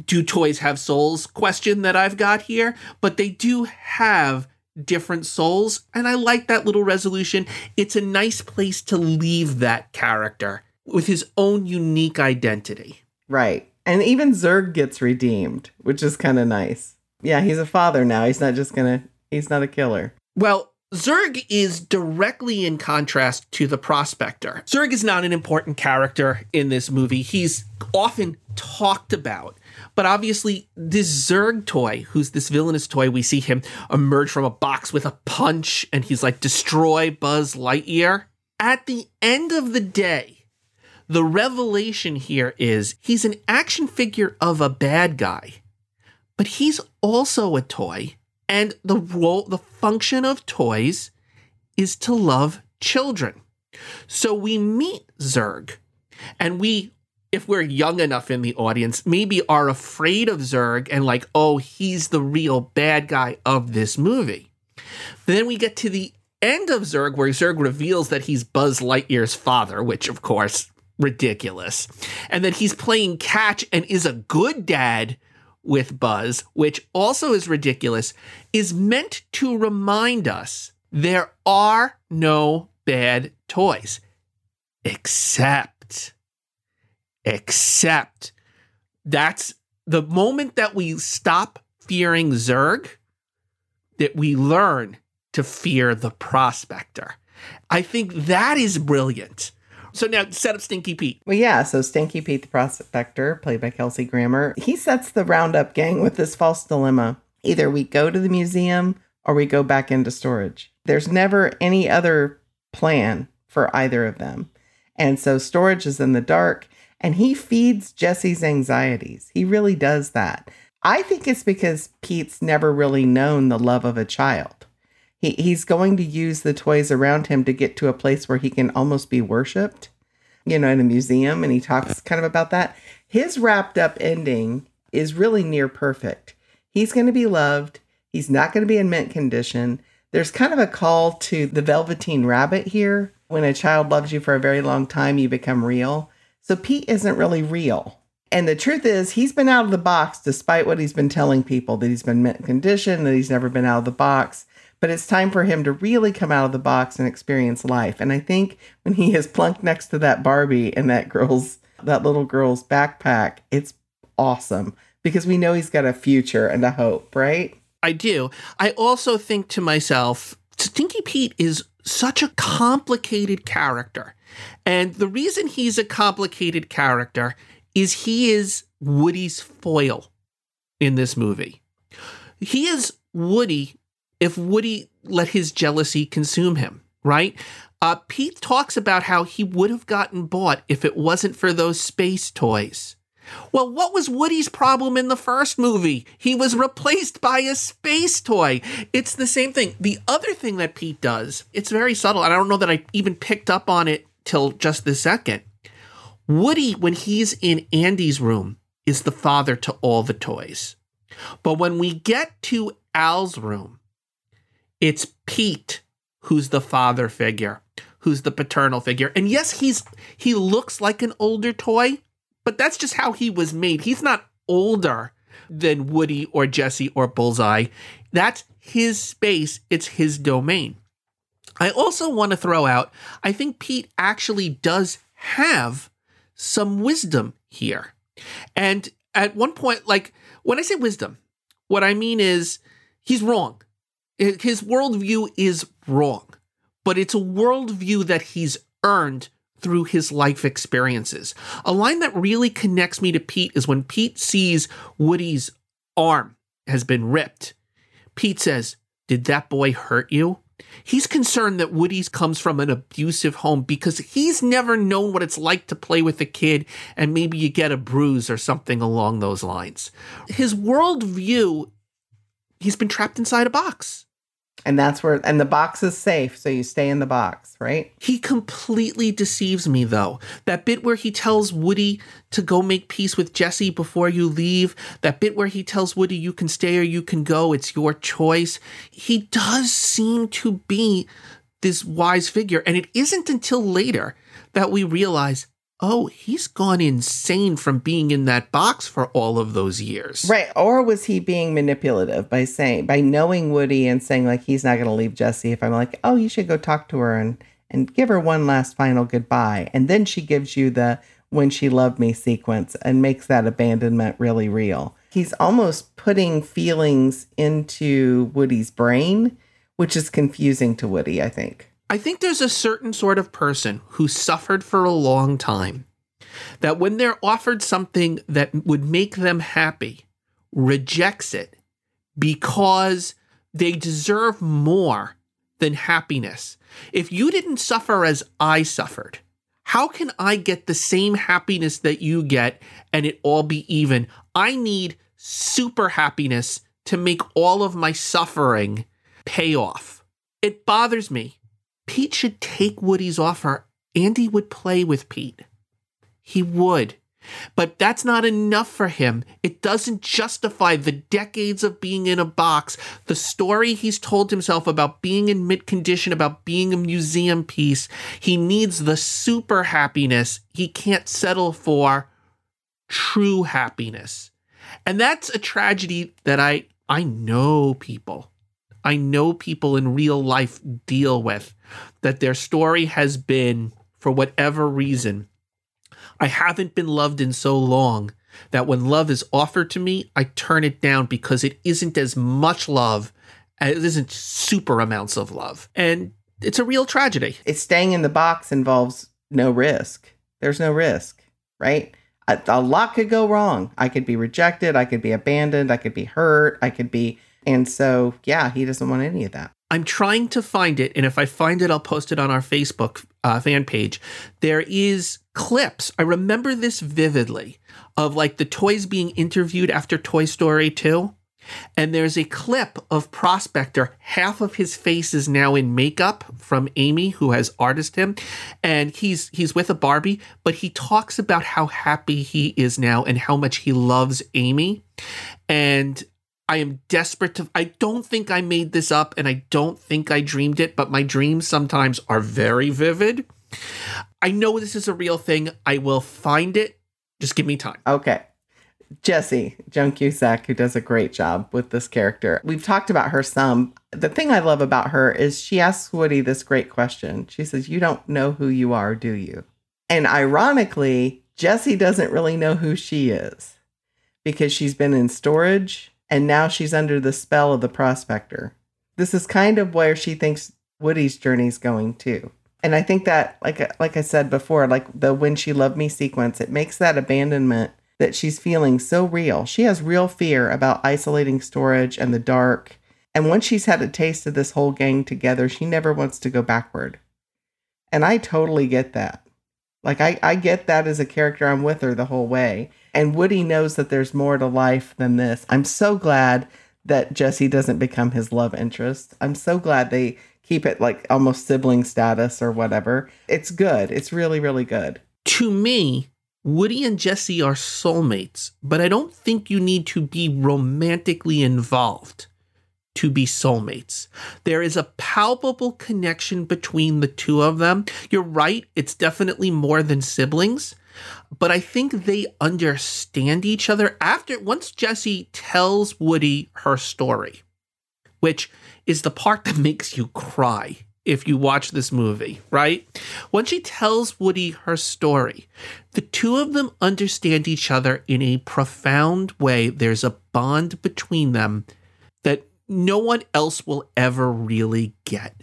do toys have souls question that I've got here, but they do have different souls and I like that little resolution. It's a nice place to leave that character with his own unique identity. Right. And even Zurg gets redeemed, which is kind of nice. Yeah, he's a father now. He's not just going to, he's not a killer. Well, Zurg is directly in contrast to the prospector. Zurg is not an important character in this movie. He's often talked about. But obviously, this Zurg toy, who's this villainous toy, we see him emerge from a box with a punch and he's like, destroy Buzz Lightyear. At the end of the day, the revelation here is he's an action figure of a bad guy, but he's also a toy. And the role, the function of toys is to love children. So we meet Zurg, and we, if we're young enough in the audience, maybe are afraid of Zurg and like, oh, he's the real bad guy of this movie. But then we get to the end of Zurg, where Zurg reveals that he's Buzz Lightyear's father, which, of course, ridiculous. And then he's playing catch and is a good dad with Buzz, which also is ridiculous, is meant to remind us there are no bad toys. Except, except that's the moment that we stop fearing Zurg, that we learn to fear the prospector. I think that is brilliant. So now set up Stinky Pete. Well, yeah. So Stinky Pete, the prospector, played by Kelsey Grammer, he sets the roundup gang with this false dilemma. Either we go to the museum or we go back into storage. There's never any other plan for either of them. And so storage is in the dark and he feeds Jessie's anxieties. He really does that. I think it's because Pete's never really known the love of a child. He, he's going to use the toys around him to get to a place where he can almost be worshiped, you know, in a museum. And he talks kind of about that. His wrapped up ending is really near perfect. He's going to be loved. He's not going to be in mint condition. There's kind of a call to the Velveteen Rabbit here. When a child loves you for a very long time, you become real. So Pete isn't really real. And the truth is, he's been out of the box despite what he's been telling people that he's been mint condition, that he's never been out of the box but it's time for him to really come out of the box and experience life. And I think when he is plunked next to that Barbie and that girl's that little girl's backpack, it's awesome because we know he's got a future and a hope, right? I do. I also think to myself, Stinky Pete is such a complicated character. And the reason he's a complicated character is he is Woody's foil in this movie. He is Woody if Woody let his jealousy consume him, right? Uh, Pete talks about how he would have gotten bought if it wasn't for those space toys. Well, what was Woody's problem in the first movie? He was replaced by a space toy. It's the same thing. The other thing that Pete does, it's very subtle, and I don't know that I even picked up on it till just this second. Woody, when he's in Andy's room, is the father to all the toys. But when we get to Al's room, it's Pete who's the father figure, who's the paternal figure. And yes, he's he looks like an older toy, but that's just how he was made. He's not older than Woody or Jessie or Bullseye. That's his space, it's his domain. I also want to throw out I think Pete actually does have some wisdom here. And at one point, like when I say wisdom, what I mean is he's wrong. His worldview is wrong, but it's a worldview that he's earned through his life experiences. A line that really connects me to Pete is when Pete sees Woody's arm has been ripped. Pete says, Did that boy hurt you? He's concerned that Woody's comes from an abusive home because he's never known what it's like to play with a kid and maybe you get a bruise or something along those lines. His worldview, he's been trapped inside a box. And that's where, and the box is safe, so you stay in the box, right? He completely deceives me, though. That bit where he tells Woody to go make peace with Jessie before you leave, that bit where he tells Woody you can stay or you can go, it's your choice. He does seem to be this wise figure. And it isn't until later that we realize oh, he's gone insane from being in that box for all of those years. Right. Or was he being manipulative by saying, by knowing Woody and saying, like, he's not going to leave Jessie if I'm like, oh, you should go talk to her and, and give her one last final goodbye. And then she gives you the when she loved me sequence and makes that abandonment really real. He's almost putting feelings into Woody's brain, which is confusing to Woody, I think. I think there's a certain sort of person who suffered for a long time that when they're offered something that would make them happy, rejects it because they deserve more than happiness. If you didn't suffer as I suffered, how can I get the same happiness that you get and it all be even? I need super happiness to make all of my suffering pay off. It bothers me Pete should take Woody's offer. Andy would play with Pete. He would. But that's not enough for him. It doesn't justify the decades of being in a box, the story he's told himself about being in mid condition, about being a museum piece. He needs the super happiness he can't settle for true happiness. And that's a tragedy that I I know people I know people in real life deal with that their story has been, for whatever reason, I haven't been loved in so long that when love is offered to me, I turn it down because it isn't as much love, it isn't super amounts of love. And it's a real tragedy. It's staying in the box involves no risk. There's no risk, right? A, a lot could go wrong. I could be rejected. I could be abandoned. I could be hurt. I could be and so, yeah, he doesn't want any of that. I'm trying to find it, and if I find it, I'll post it on our Facebook uh, fan page. There is clips. I remember this vividly of like the toys being interviewed after Toy Story 2. And there's a clip of Prospector. Half of his face is now in makeup from Amy, who has artisted him, and he's he's with a Barbie. But he talks about how happy he is now and how much he loves Amy. And I am desperate to. I don't think I made this up and I don't think I dreamed it, but my dreams sometimes are very vivid. I know this is a real thing. I will find it. Just give me time. Okay. Jessie, Joan Cusack, who does a great job with this character. We've talked about her some. The thing I love about her is she asks Woody this great question. She says, You don't know who you are, do you? And ironically, Jessie doesn't really know who she is because she's been in storage and now she's under the spell of the prospector. This is kind of where she thinks Woody's journey's going too. And I think that like like I said before, like the when she loved me sequence, it makes that abandonment that she's feeling so real. She has real fear about isolating storage and the dark. And once she's had a taste of this whole gang together, she never wants to go backward. And I totally get that. Like I, I get that as a character. I'm with her the whole way. And Woody knows that there's more to life than this. I'm so glad that Jessie doesn't become his love interest. I'm so glad they keep it like almost sibling status or whatever. It's good. It's really, really good. To me, Woody and Jessie are soulmates, but I don't think you need to be romantically involved to be soulmates. There is a palpable connection between the two of them. You're right, it's definitely more than siblings, but I think they understand each other after once Jessie tells Woody her story, which is the part that makes you cry if you watch this movie, right? When she tells Woody her story, the two of them understand each other in a profound way. There's a bond between them that no one else will ever really get.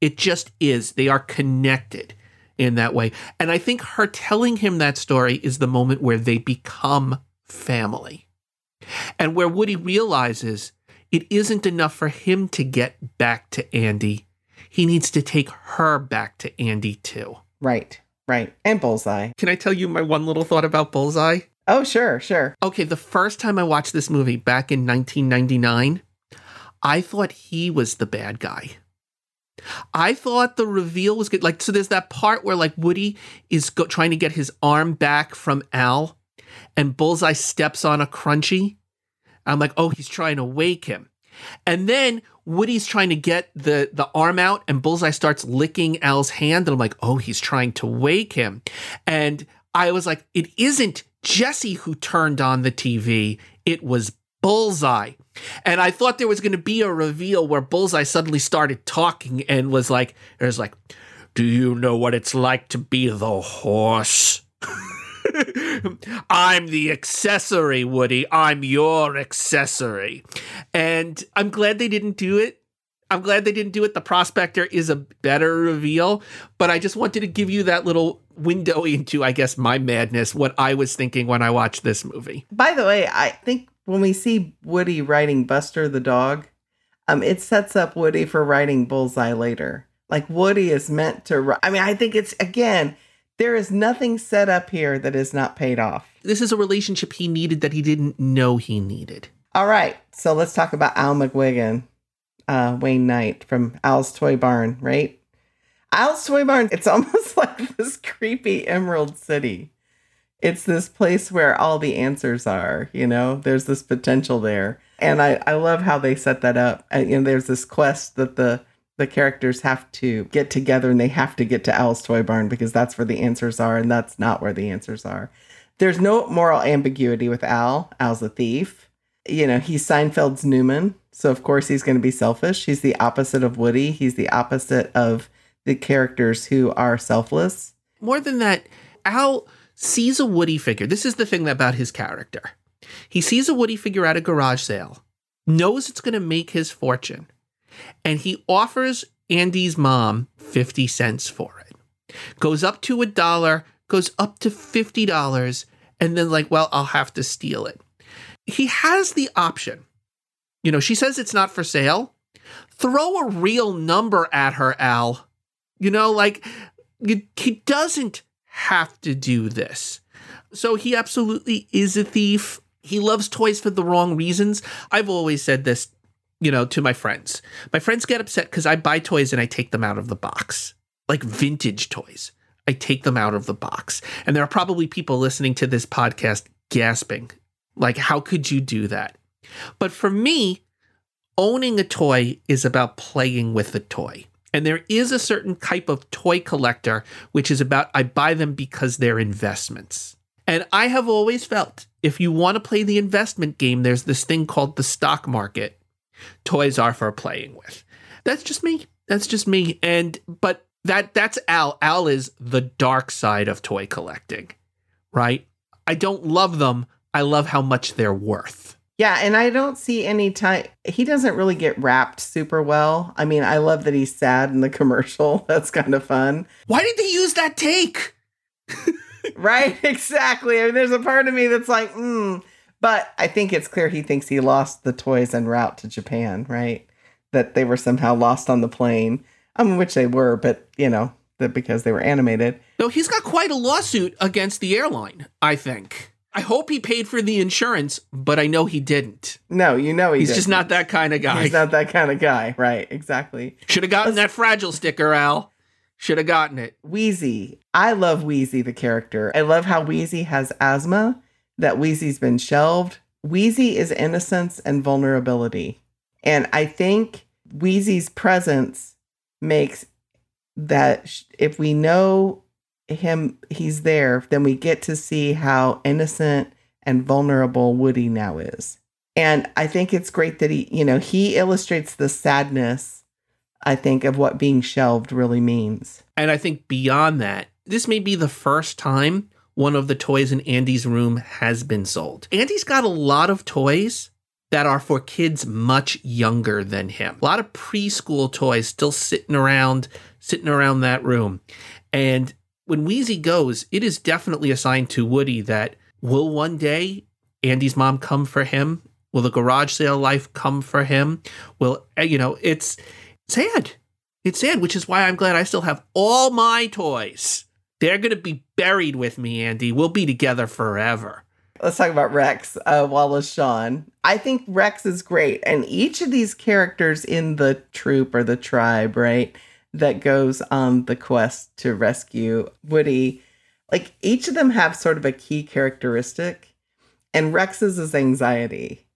It just is. They are connected in that way. And I think her telling him that story is the moment where they become family. And where Woody realizes it isn't enough for him to get back to Andy he needs to take her back to Andy too. Right, right. And Bullseye. Can I tell you my one little thought about Bullseye? Oh, sure, sure. Okay, the first time I watched this movie back in 1999, I thought he was the bad guy. I thought the reveal was good. Like, so there's that part where like Woody is go- trying to get his arm back from Al, and Bullseye steps on a crunchy. I'm like, oh, he's trying to wake him. And then Woody's trying to get the the arm out, and Bullseye starts licking Al's hand, and I'm like, oh, he's trying to wake him. And I was like, it isn't Jessie who turned on the TV; it was Bullseye. And I thought there was going to be a reveal where Bullseye suddenly started talking and was like, "Was like, do you know what it's like to be the horse?" I'm the accessory, Woody. I'm your accessory. And I'm glad they didn't do it. I'm glad they didn't do it. The prospector is a better reveal, but I just wanted to give you that little window into, I guess, my madness, what I was thinking when I watched this movie. By the way, I think when we see Woody riding Buster the dog, um, it sets up Woody for riding Bullseye later. Like Woody is meant to. I mean, I think it's again there is nothing set up here that is not paid off. This is a relationship he needed that he didn't know he needed. All right. So let's talk about Al McWhiggin, uh, Wayne Knight from Al's Toy Barn, right? Al's Toy Barn, it's almost like this creepy Emerald City. It's this place where all the answers are, you know, there's this potential there. And I, I love how they set that up. And, you know, there's this quest that the the characters have to get together and they have to get to Al's Toy Barn because that's where the answers are, and that's not where the answers are. There's no moral ambiguity with Al. Al's a thief. You know, he's Seinfeld's Newman. So, of course, he's going to be selfish. He's the opposite of Woody. He's the opposite of the characters who are selfless. More than that, Al sees a Woody figure. This is the thing about his character. He sees a Woody figure at a garage sale, knows it's going to make his fortune, and he offers Andy's mom 50 cents for it. Goes up to a dollar, goes up to $50, and then, like, well, I'll have to steal it. He has the option. You know, she says it's not for sale. Throw a real number at her, Al. You know, like, he doesn't have to do this. So he absolutely is a thief. He loves toys for the wrong reasons. I've always said this you know, to my friends. My friends get upset because I buy toys and I take them out of the box, like vintage toys. I take them out of the box. And there are probably people listening to this podcast gasping, like, how could you do that? But for me, owning a toy is about playing with the toy. And there is a certain type of toy collector, which is about I buy them because they're investments. And I have always felt if you want to play the investment game, there's this thing called the stock market. Toys are for playing with. That's just me. That's just me. And but that that's Al. Al is the dark side of toy collecting, right? I don't love them. I love how much they're worth. Yeah, and I don't see any time. He doesn't really get wrapped super well. I mean, I love that he's sad in the commercial. That's kind of fun. Why did they use that take? right? Exactly. I mean, there's a part of me that's like, hmm. But I think it's clear he thinks he lost the toys en route to Japan, right? That they were somehow lost on the plane. I mean, which they were, but you know, that because they were animated. No, he's got quite a lawsuit against the airline, I think. I hope he paid for the insurance, but I know he didn't. No, you know he He's didn't. just not that kind of guy. He's not that kind of guy, right? Exactly. Should have gotten that fragile sticker, Al. Should have gotten it. Wheezy. I love Wheezy, the character. I love how Wheezy has asthma, that Wheezy's been shelved. Wheezy is innocence and vulnerability. And I think Wheezy's presence makes that if we know him, he's there, then we get to see how innocent and vulnerable Woody now is. And I think it's great that he, you know, he illustrates the sadness, I think, of what being shelved really means. And I think beyond that, this may be the first time one of the toys in Andy's room has been sold. Andy's got a lot of toys that are for kids much younger than him. A lot of preschool toys still sitting around, sitting around that room. And when Wheezy goes, it is definitely a sign to Woody that will one day Andy's mom come for him? Will the garage sale life come for him? Will eh, you know, it's sad. It's sad, which is why I'm glad I still have all my toys. They're going to be buried with me, Andy. We'll be together forever. Let's talk about Rex, uh, Wallace Shawn. I think Rex is great. And each of these characters in the troop or the tribe, right, that goes on the quest to rescue Woody, like each of them have sort of a key characteristic. And Rex's is anxiety.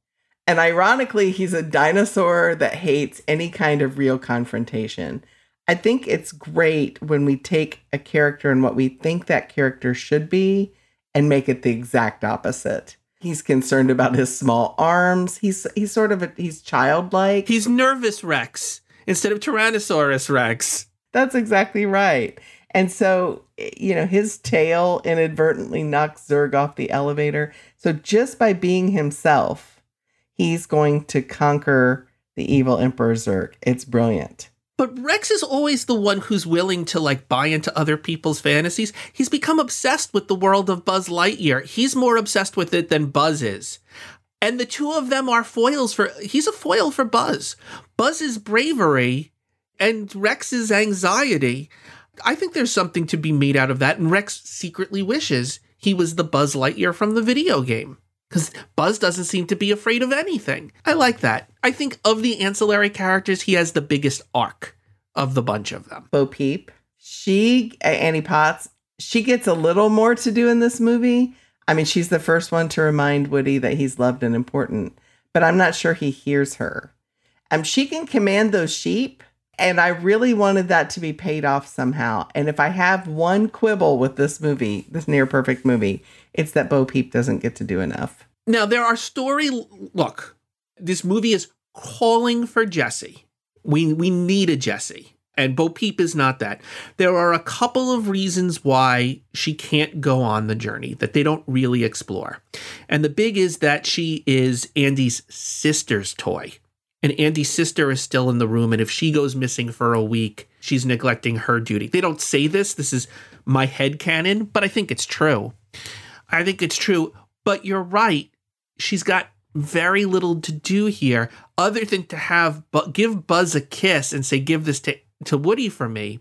And ironically, he's a dinosaur that hates any kind of real confrontation. I think it's great when we take a character and what we think that character should be and make it the exact opposite. He's concerned about his small arms. He's he's sort of a, he's childlike. He's nervous Rex instead of Tyrannosaurus Rex. That's exactly right. And so, eh, you know, his tail inadvertently knocks Zurg off the elevator. So just by being himself, he's going to conquer the evil Emperor Zurg. It's brilliant. But Rex is always the one who's willing to like buy into other people's fantasies. He's become obsessed with the world of Buzz Lightyear. He's more obsessed with it than Buzz is. And the two of them are foils for he's a foil for Buzz. Buzz's bravery and Rex's anxiety. I think there's something to be made out of that and Rex secretly wishes he was the Buzz Lightyear from the video game because Buzz doesn't seem to be afraid of anything. I like that. I think of the ancillary characters, he has the biggest arc of the bunch of them. Bo Peep, she, Annie Potts, she gets a little more to do in this movie. I mean, she's the first one to remind Woody that he's loved and important, but I'm not sure he hears her. Um, she can command those sheep, and I really wanted that to be paid off somehow. And if I have one quibble with this movie, this near perfect movie, it's that Bo Peep doesn't get to do enough. Now, there are story. Look, this movie is calling for Jessie. We, we need a Jessie. And Bo Peep is not that. There are a couple of reasons why she can't go on the journey that they don't really explore. And the big is that she is Andy's sister's toy. And Andy's sister is still in the room. And if she goes missing for a week, she's neglecting her duty. They don't say this. This is my head canon, but I think it's true. I think it's true. But you're right. She's got very little to do here other than to have but give Buzz a kiss and say, give this to, to Woody for me.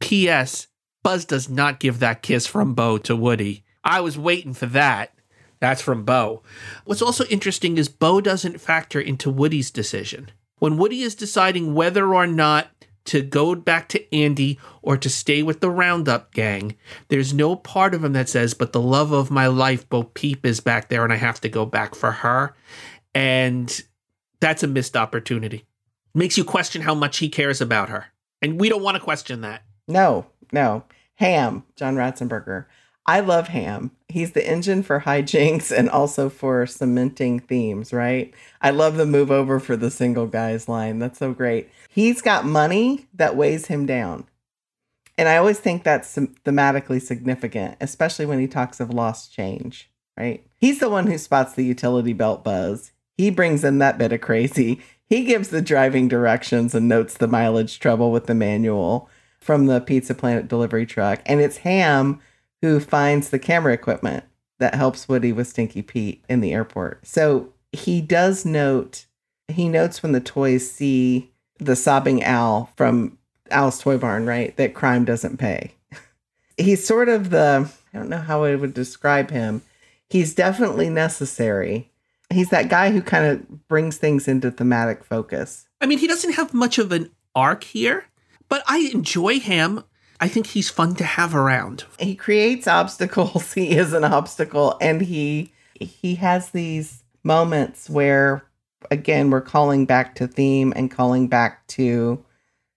P.S. Buzz does not give that kiss from Bo to Woody. I was waiting for that. That's from Bo. What's also interesting is Bo doesn't factor into Woody's decision. When Woody is deciding whether or not to go back to Andy or to stay with the Roundup gang, there's no part of him that says, but the love of my life, Bo Peep, is back there and I have to go back for her. And that's a missed opportunity. Makes you question how much he cares about her. And we don't want to question that. No, no. Ham, John Ratzenberger. I love Ham. He's the engine for hijinks and also for cementing themes, right? I love the move over for the single guys line. That's so great. He's got money that weighs him down. And I always think that's thematically significant, especially when he talks of lost change, right? He's the one who spots the utility belt buzz. He brings in that bit of crazy. He gives the driving directions and notes the mileage trouble with the manual from the Pizza Planet delivery truck. And it's Ham who finds the camera equipment that helps Woody with Stinky Pete in the airport. So he does note, he notes when the toys see the sobbing Al from Al's Toy Barn, right? That crime doesn't pay. He's sort of the, I don't know how I would describe him. He's definitely necessary. He's that guy who kind of brings things into thematic focus. I mean, he doesn't have much of an arc here, but I enjoy him. I think he's fun to have around. He creates obstacles. He is an obstacle and he he has these moments where again we're calling back to theme and calling back to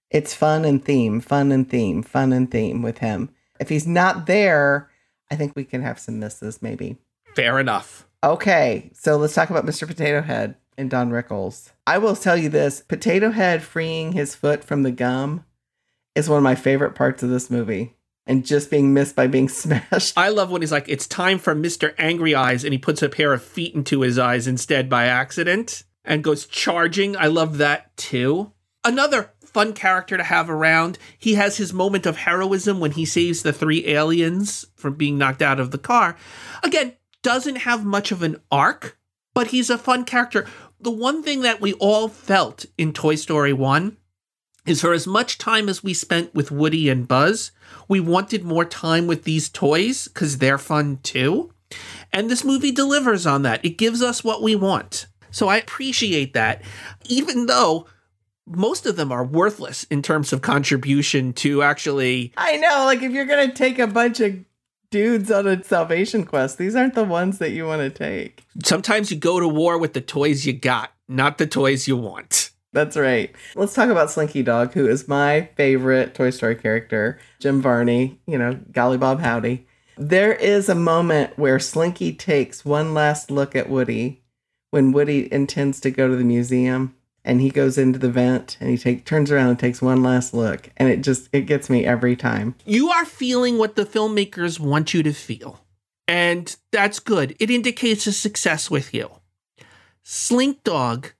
it's fun and theme, fun and theme, fun and theme with him. If he's not there, I think we can have some misses maybe. Fair enough. Okay, so let's talk about Mr. Potato Head and Don Rickles. I will tell you this Potato Head freeing his foot from the gum is one of my favorite parts of this movie. And just being missed by being smashed. I love when he's like, it's time for Mr. Angry Eyes, and he puts a pair of feet into his eyes instead by accident and goes charging. I love that too. Another fun character to have around. He has his moment of heroism when he saves the three aliens from being knocked out of the car. Again, doesn't have much of an arc, but he's a fun character. The one thing that we all felt in Toy Story 1 is for as much time as we spent with Woody and Buzz, we wanted more time with these toys because they're fun too. And this movie delivers on that. It gives us what we want. So I appreciate that. Even though most of them are worthless in terms of contribution to actually. I know, like if you're going to take a bunch of dudes on a salvation quest, these aren't the ones that you want to take. Sometimes you go to war with the toys you got, not the toys you want. That's right. Let's talk about Slinky Dog, who is my favorite Toy Story character. Jim Varney, you know, Golly Bob Howdy. There is a moment where Slinky takes one last look at Woody when Woody intends to go to the museum and he goes into the vent and he take turns around and takes one last look and it just it gets me every time. You are feeling what the filmmakers want you to feel. And that's good. It indicates a success with you. Slink Dog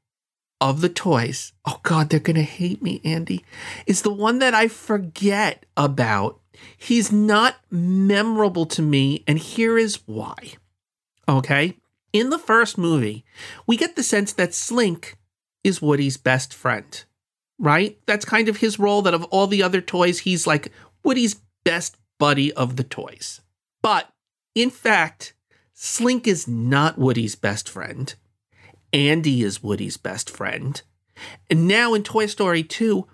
of the toys. Oh god, they're to hate me, Andy. Is the one that I forget about. He's not memorable to me and here is why. Okay? In the first movie, we get the sense that Slink is Woody's best friend, right? That's kind of his role that of all the other toys, he's like Woody's best buddy of the toys. But in fact, Slink is not Woody's best friend. Andy is Woody's best friend. And now in Toy Story 2,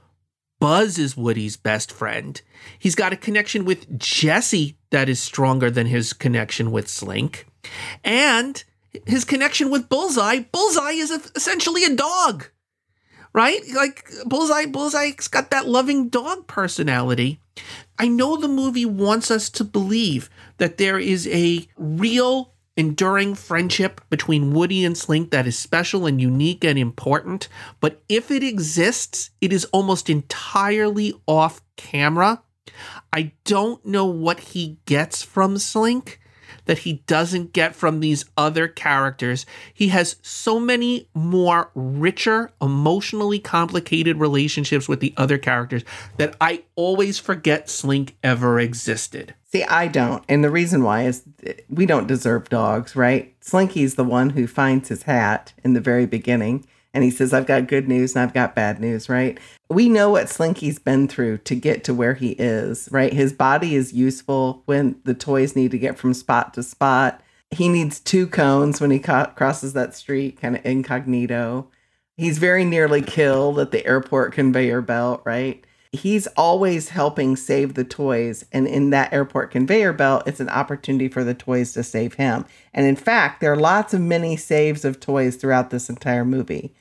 Buzz is Woody's best friend. He's got a connection with Jessie that is stronger than his connection with Slink. And his connection with Bullseye, Bullseye is essentially a dog, right? Like Bullseye, Bullseye's got that loving dog personality. I know the movie wants us to believe that there is a real enduring friendship between Woody and Slink that is special and unique and important, but if it exists, it is almost entirely off camera. I don't know what he gets from Slink that he doesn't get from these other characters. He has so many more richer, emotionally complicated relationships with the other characters that I always forget Slink ever existed. See, I don't. And the reason why is we don't deserve dogs, right? Slinky's the one who finds his hat in the very beginning and he says, I've got good news and I've got bad news, right? We know what Slinky's been through to get to where he is, right? His body is useful when the toys need to get from spot to spot. He needs two cones when he co- crosses that street, kind of incognito. He's very nearly killed at the airport conveyor belt, right? He's always helping save the toys. And in that airport conveyor belt, it's an opportunity for the toys to save him. And in fact, there are lots of mini saves of toys throughout this entire movie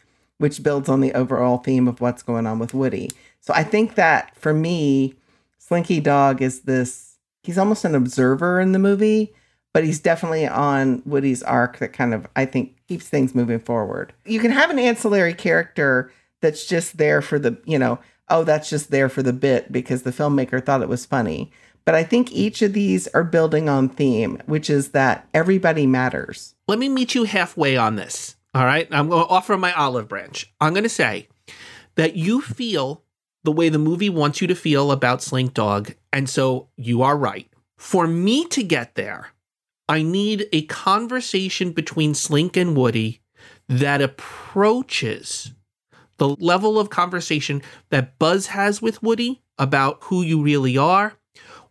which builds on the overall theme of what's going on with Woody. So I think that for me, Slinky Dog is this he's almost an observer in the movie, but he's definitely on Woody's arc that kind of I think keeps things moving forward. You can have an ancillary character that's just there for the, you know, oh, that's just there for the bit because the filmmaker thought it was funny. But I think each of these are building on theme, which is that everybody matters. Let me meet you halfway on this. All right. I'm going to offer my olive branch. I'm going to say that you feel the way the movie wants you to feel about Slink Dog. And so you are right. For me to get there, I need a conversation between Slink and Woody that approaches the level of conversation that Buzz has with Woody about who you really are,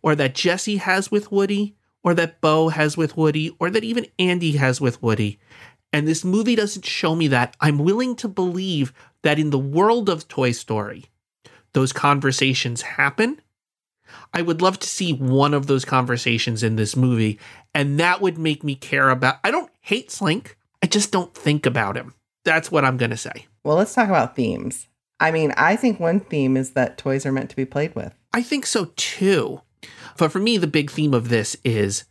or that Jessie has with Woody, or that Bo has with Woody, or that even Andy has with Woody. And this movie doesn't show me that. I'm willing to believe that in the world of Toy Story, those conversations happen. I would love to see one of those conversations in this movie, and that would make me care about. I don't hate Slink, I just don't think about him. That's what I'm going to say. Well, let's talk about themes. I mean, I think one theme is that toys are meant to be played with. I think so too. But for me, the big theme of this is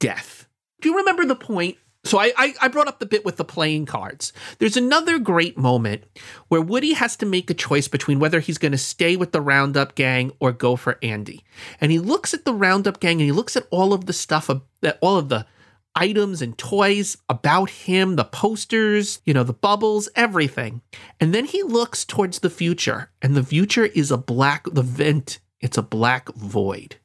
death. Do you remember the point so I, I, I brought up the bit with the playing cards. There's another great moment where Woody has to make a choice between whether he's going to stay with the Roundup gang or go for Andy. And he looks at the Roundup gang and he looks at all of the stuff all of the items and toys about him, the posters, you know, the bubbles, everything. And then he looks towards the future, and the future is a black the vent, it's a black void.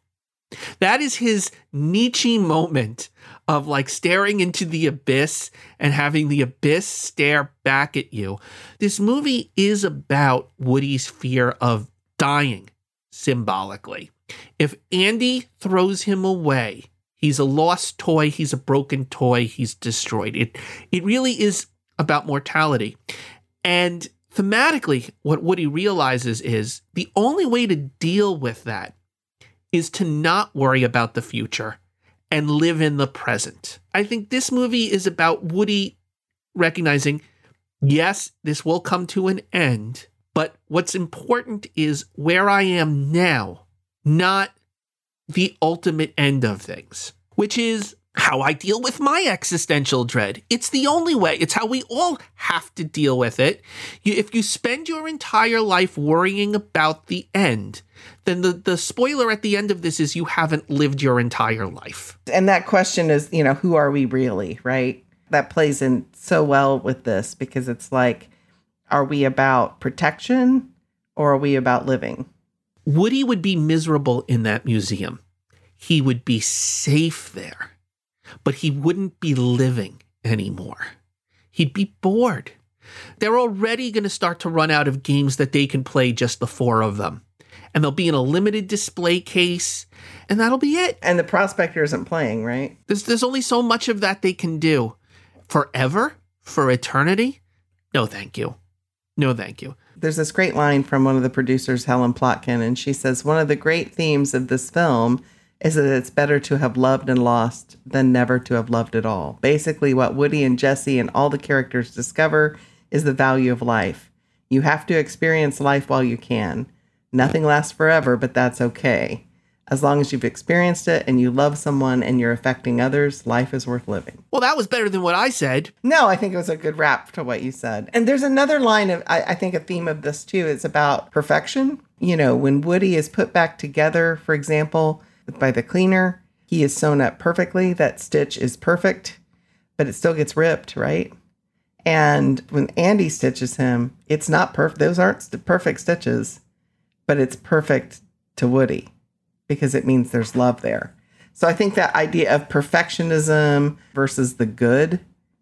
That is his Nietzsche moment of like staring into the abyss and having the abyss stare back at you. This movie is about Woody's fear of dying symbolically. If Andy throws him away, he's a lost toy, he's a broken toy, he's destroyed. It it really is about mortality. And thematically, what Woody realizes is the only way to deal with that is to not worry about the future and live in the present. I think this movie is about Woody recognizing, yes, this will come to an end, but what's important is where I am now, not the ultimate end of things, which is how I deal with my existential dread. It's the only way. It's how we all have to deal with it. If you spend your entire life worrying about the end, then the, the spoiler at the end of this is you haven't lived your entire life. And that question is, you know, who are we really, right? That plays in so well with this because it's like, are we about protection or are we about living? Woody would be miserable in that museum. He would be safe there but he wouldn't be living anymore. He'd be bored. They're already going to start to run out of games that they can play just the four of them. And they'll be in a limited display case, and that'll be it. And the prospector isn't playing, right? There's, there's only so much of that they can do. Forever? For eternity? No, thank you. No, thank you. There's this great line from one of the producers, Helene Plotkin, and she says, One of the great themes of this film is that it's better to have loved and lost than never to have loved at all. Basically, what Woody and Jessie and all the characters discover is the value of life. You have to experience life while you can. Nothing lasts forever, but that's okay. As long as you've experienced it and you love someone and you're affecting others, life is worth living. Well, that was better than what I said. No, I think it was a good wrap to what you said. And there's another line of, I, I think, a theme of this too. It's about perfection. You know, when Woody is put back together, for example, by the cleaner. He is sewn up perfectly. That stitch is perfect, but it still gets ripped, right? And when Andy stitches him, it's not perfect. Those aren't perfect stitches, but it's perfect to Woody because it means there's love there. So I think that idea of perfectionism versus the good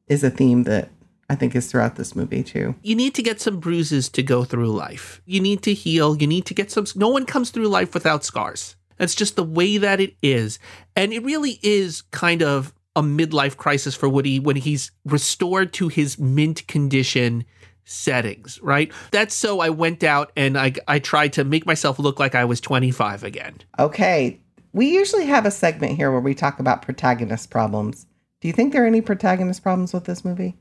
is a theme that I think is throughout this movie too. You need to get some bruises to go through life. You need to heal. You need to get some. No one comes through life without scars. That's just the way that it is. And it really is kind of a midlife crisis for Woody when he's restored to his mint condition settings, right? That's so I went out and I, I tried to make myself look like I was 25 again. Okay. We usually have a segment here where we talk about protagonist problems. Do you think there are any protagonist problems with this movie?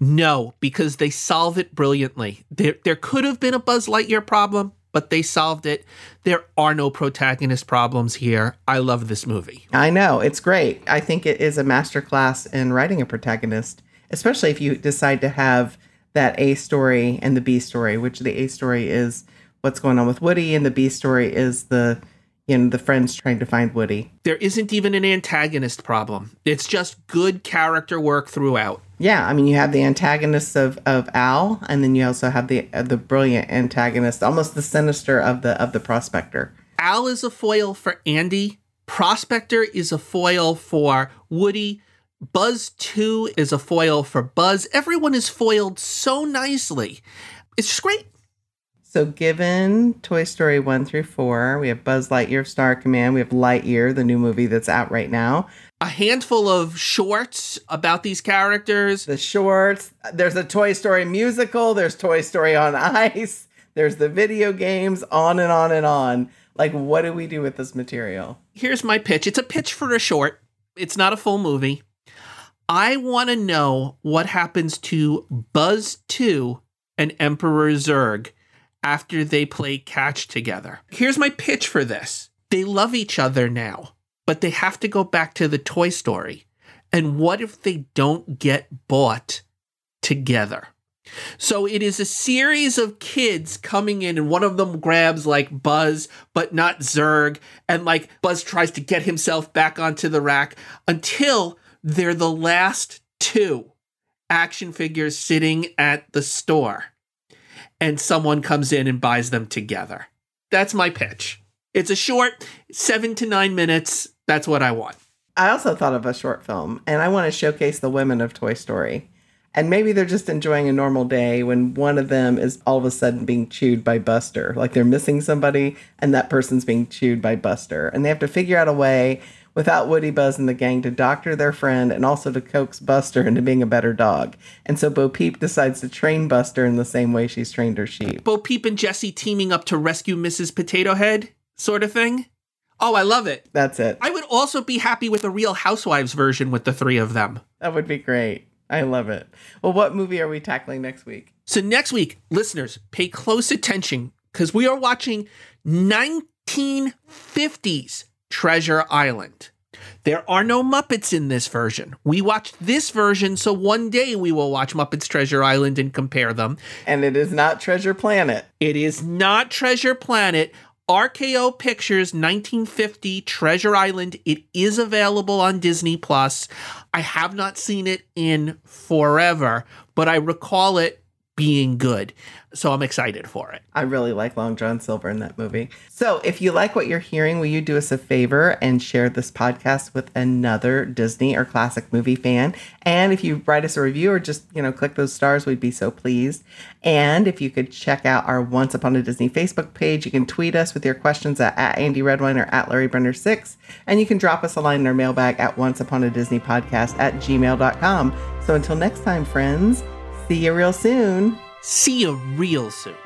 No, because they solve it brilliantly. There, there could have been a Buzz Lightyear problem, but they solved it. There are no protagonist problems here. I love this movie. I know. It's great. I think it is a masterclass in writing a protagonist, especially if you decide to have that A story and the B story, which the A story is what's going on with Woody and the B story is the you know the friends trying to find Woody. There isn't even an antagonist problem. It's just good character work throughout. Yeah, I mean you have the antagonists of, of Al, and then you also have the uh, the brilliant antagonist, almost the sinister of the of the prospector. Al is a foil for Andy. Prospector is a foil for Woody. Buzz 2 is a foil for Buzz. Everyone is foiled so nicely. It's just great. So, given Toy Story 1 through 4, we have Buzz Lightyear of Star Command, we have Lightyear, the new movie that's out right now. A handful of shorts about these characters. The shorts, there's a Toy Story musical, there's Toy Story on Ice, there's the video games, on and on and on. Like, what do we do with this material? Here's my pitch it's a pitch for a short, it's not a full movie. I want to know what happens to Buzz 2 and Emperor Zurg after they play catch together. Here's my pitch for this they love each other now, but they have to go back to the Toy Story. And what if they don't get bought together? So it is a series of kids coming in, and one of them grabs like Buzz, but not Zurg. And like Buzz tries to get himself back onto the rack until they're the last two action figures sitting at the store and someone comes in and buys them together. That's my pitch. It's a short, seven to nine minutes. That's what I want. I also thought of a short film, and I want to showcase the women of Toy Story. And maybe they're just enjoying a normal day when one of them is all of a sudden being chewed by Buster. Like they're missing somebody, and that person's being chewed by Buster. And they have to figure out a way without Woody, Buzz, and the gang to doctor their friend and also to coax Buster into being a better dog. And so Bo Peep decides to train Buster in the same way she's trained her sheep. Bo Peep and Jessie teaming up to rescue Mrs. Potato Head, sort of thing. Oh, I love it. That's it. I would also be happy with a real Housewives version with the three of them. That would be great. I love it. Well, what movie are we tackling next week? So, next week, listeners, pay close attention because we are watching 1950s Treasure Island. There are no Muppets in this version. We watched this version, so one day we will watch Muppets Treasure Island and compare them. And it is not Treasure Planet. It is not Treasure Planet. RKO Pictures 1950 Treasure Island. It is available on Disney Plus. I have not seen it in forever, but I recall it being good. So I'm excited for it. I really like Long John Silver in that movie. So if you like what you're hearing, will you do us a favor and share this podcast with another Disney or classic movie fan? And if you write us a review or just, you know, click those stars, we'd be so pleased. And if you could check out our Once Upon a Disney Facebook page, you can tweet us with your questions at, at Andy Redwine or at Larry Brenner 6 And you can drop us a line in our mailbag at once upon a Disney podcast at gmail.com. So until next time, friends, See you real soon. See you real soon.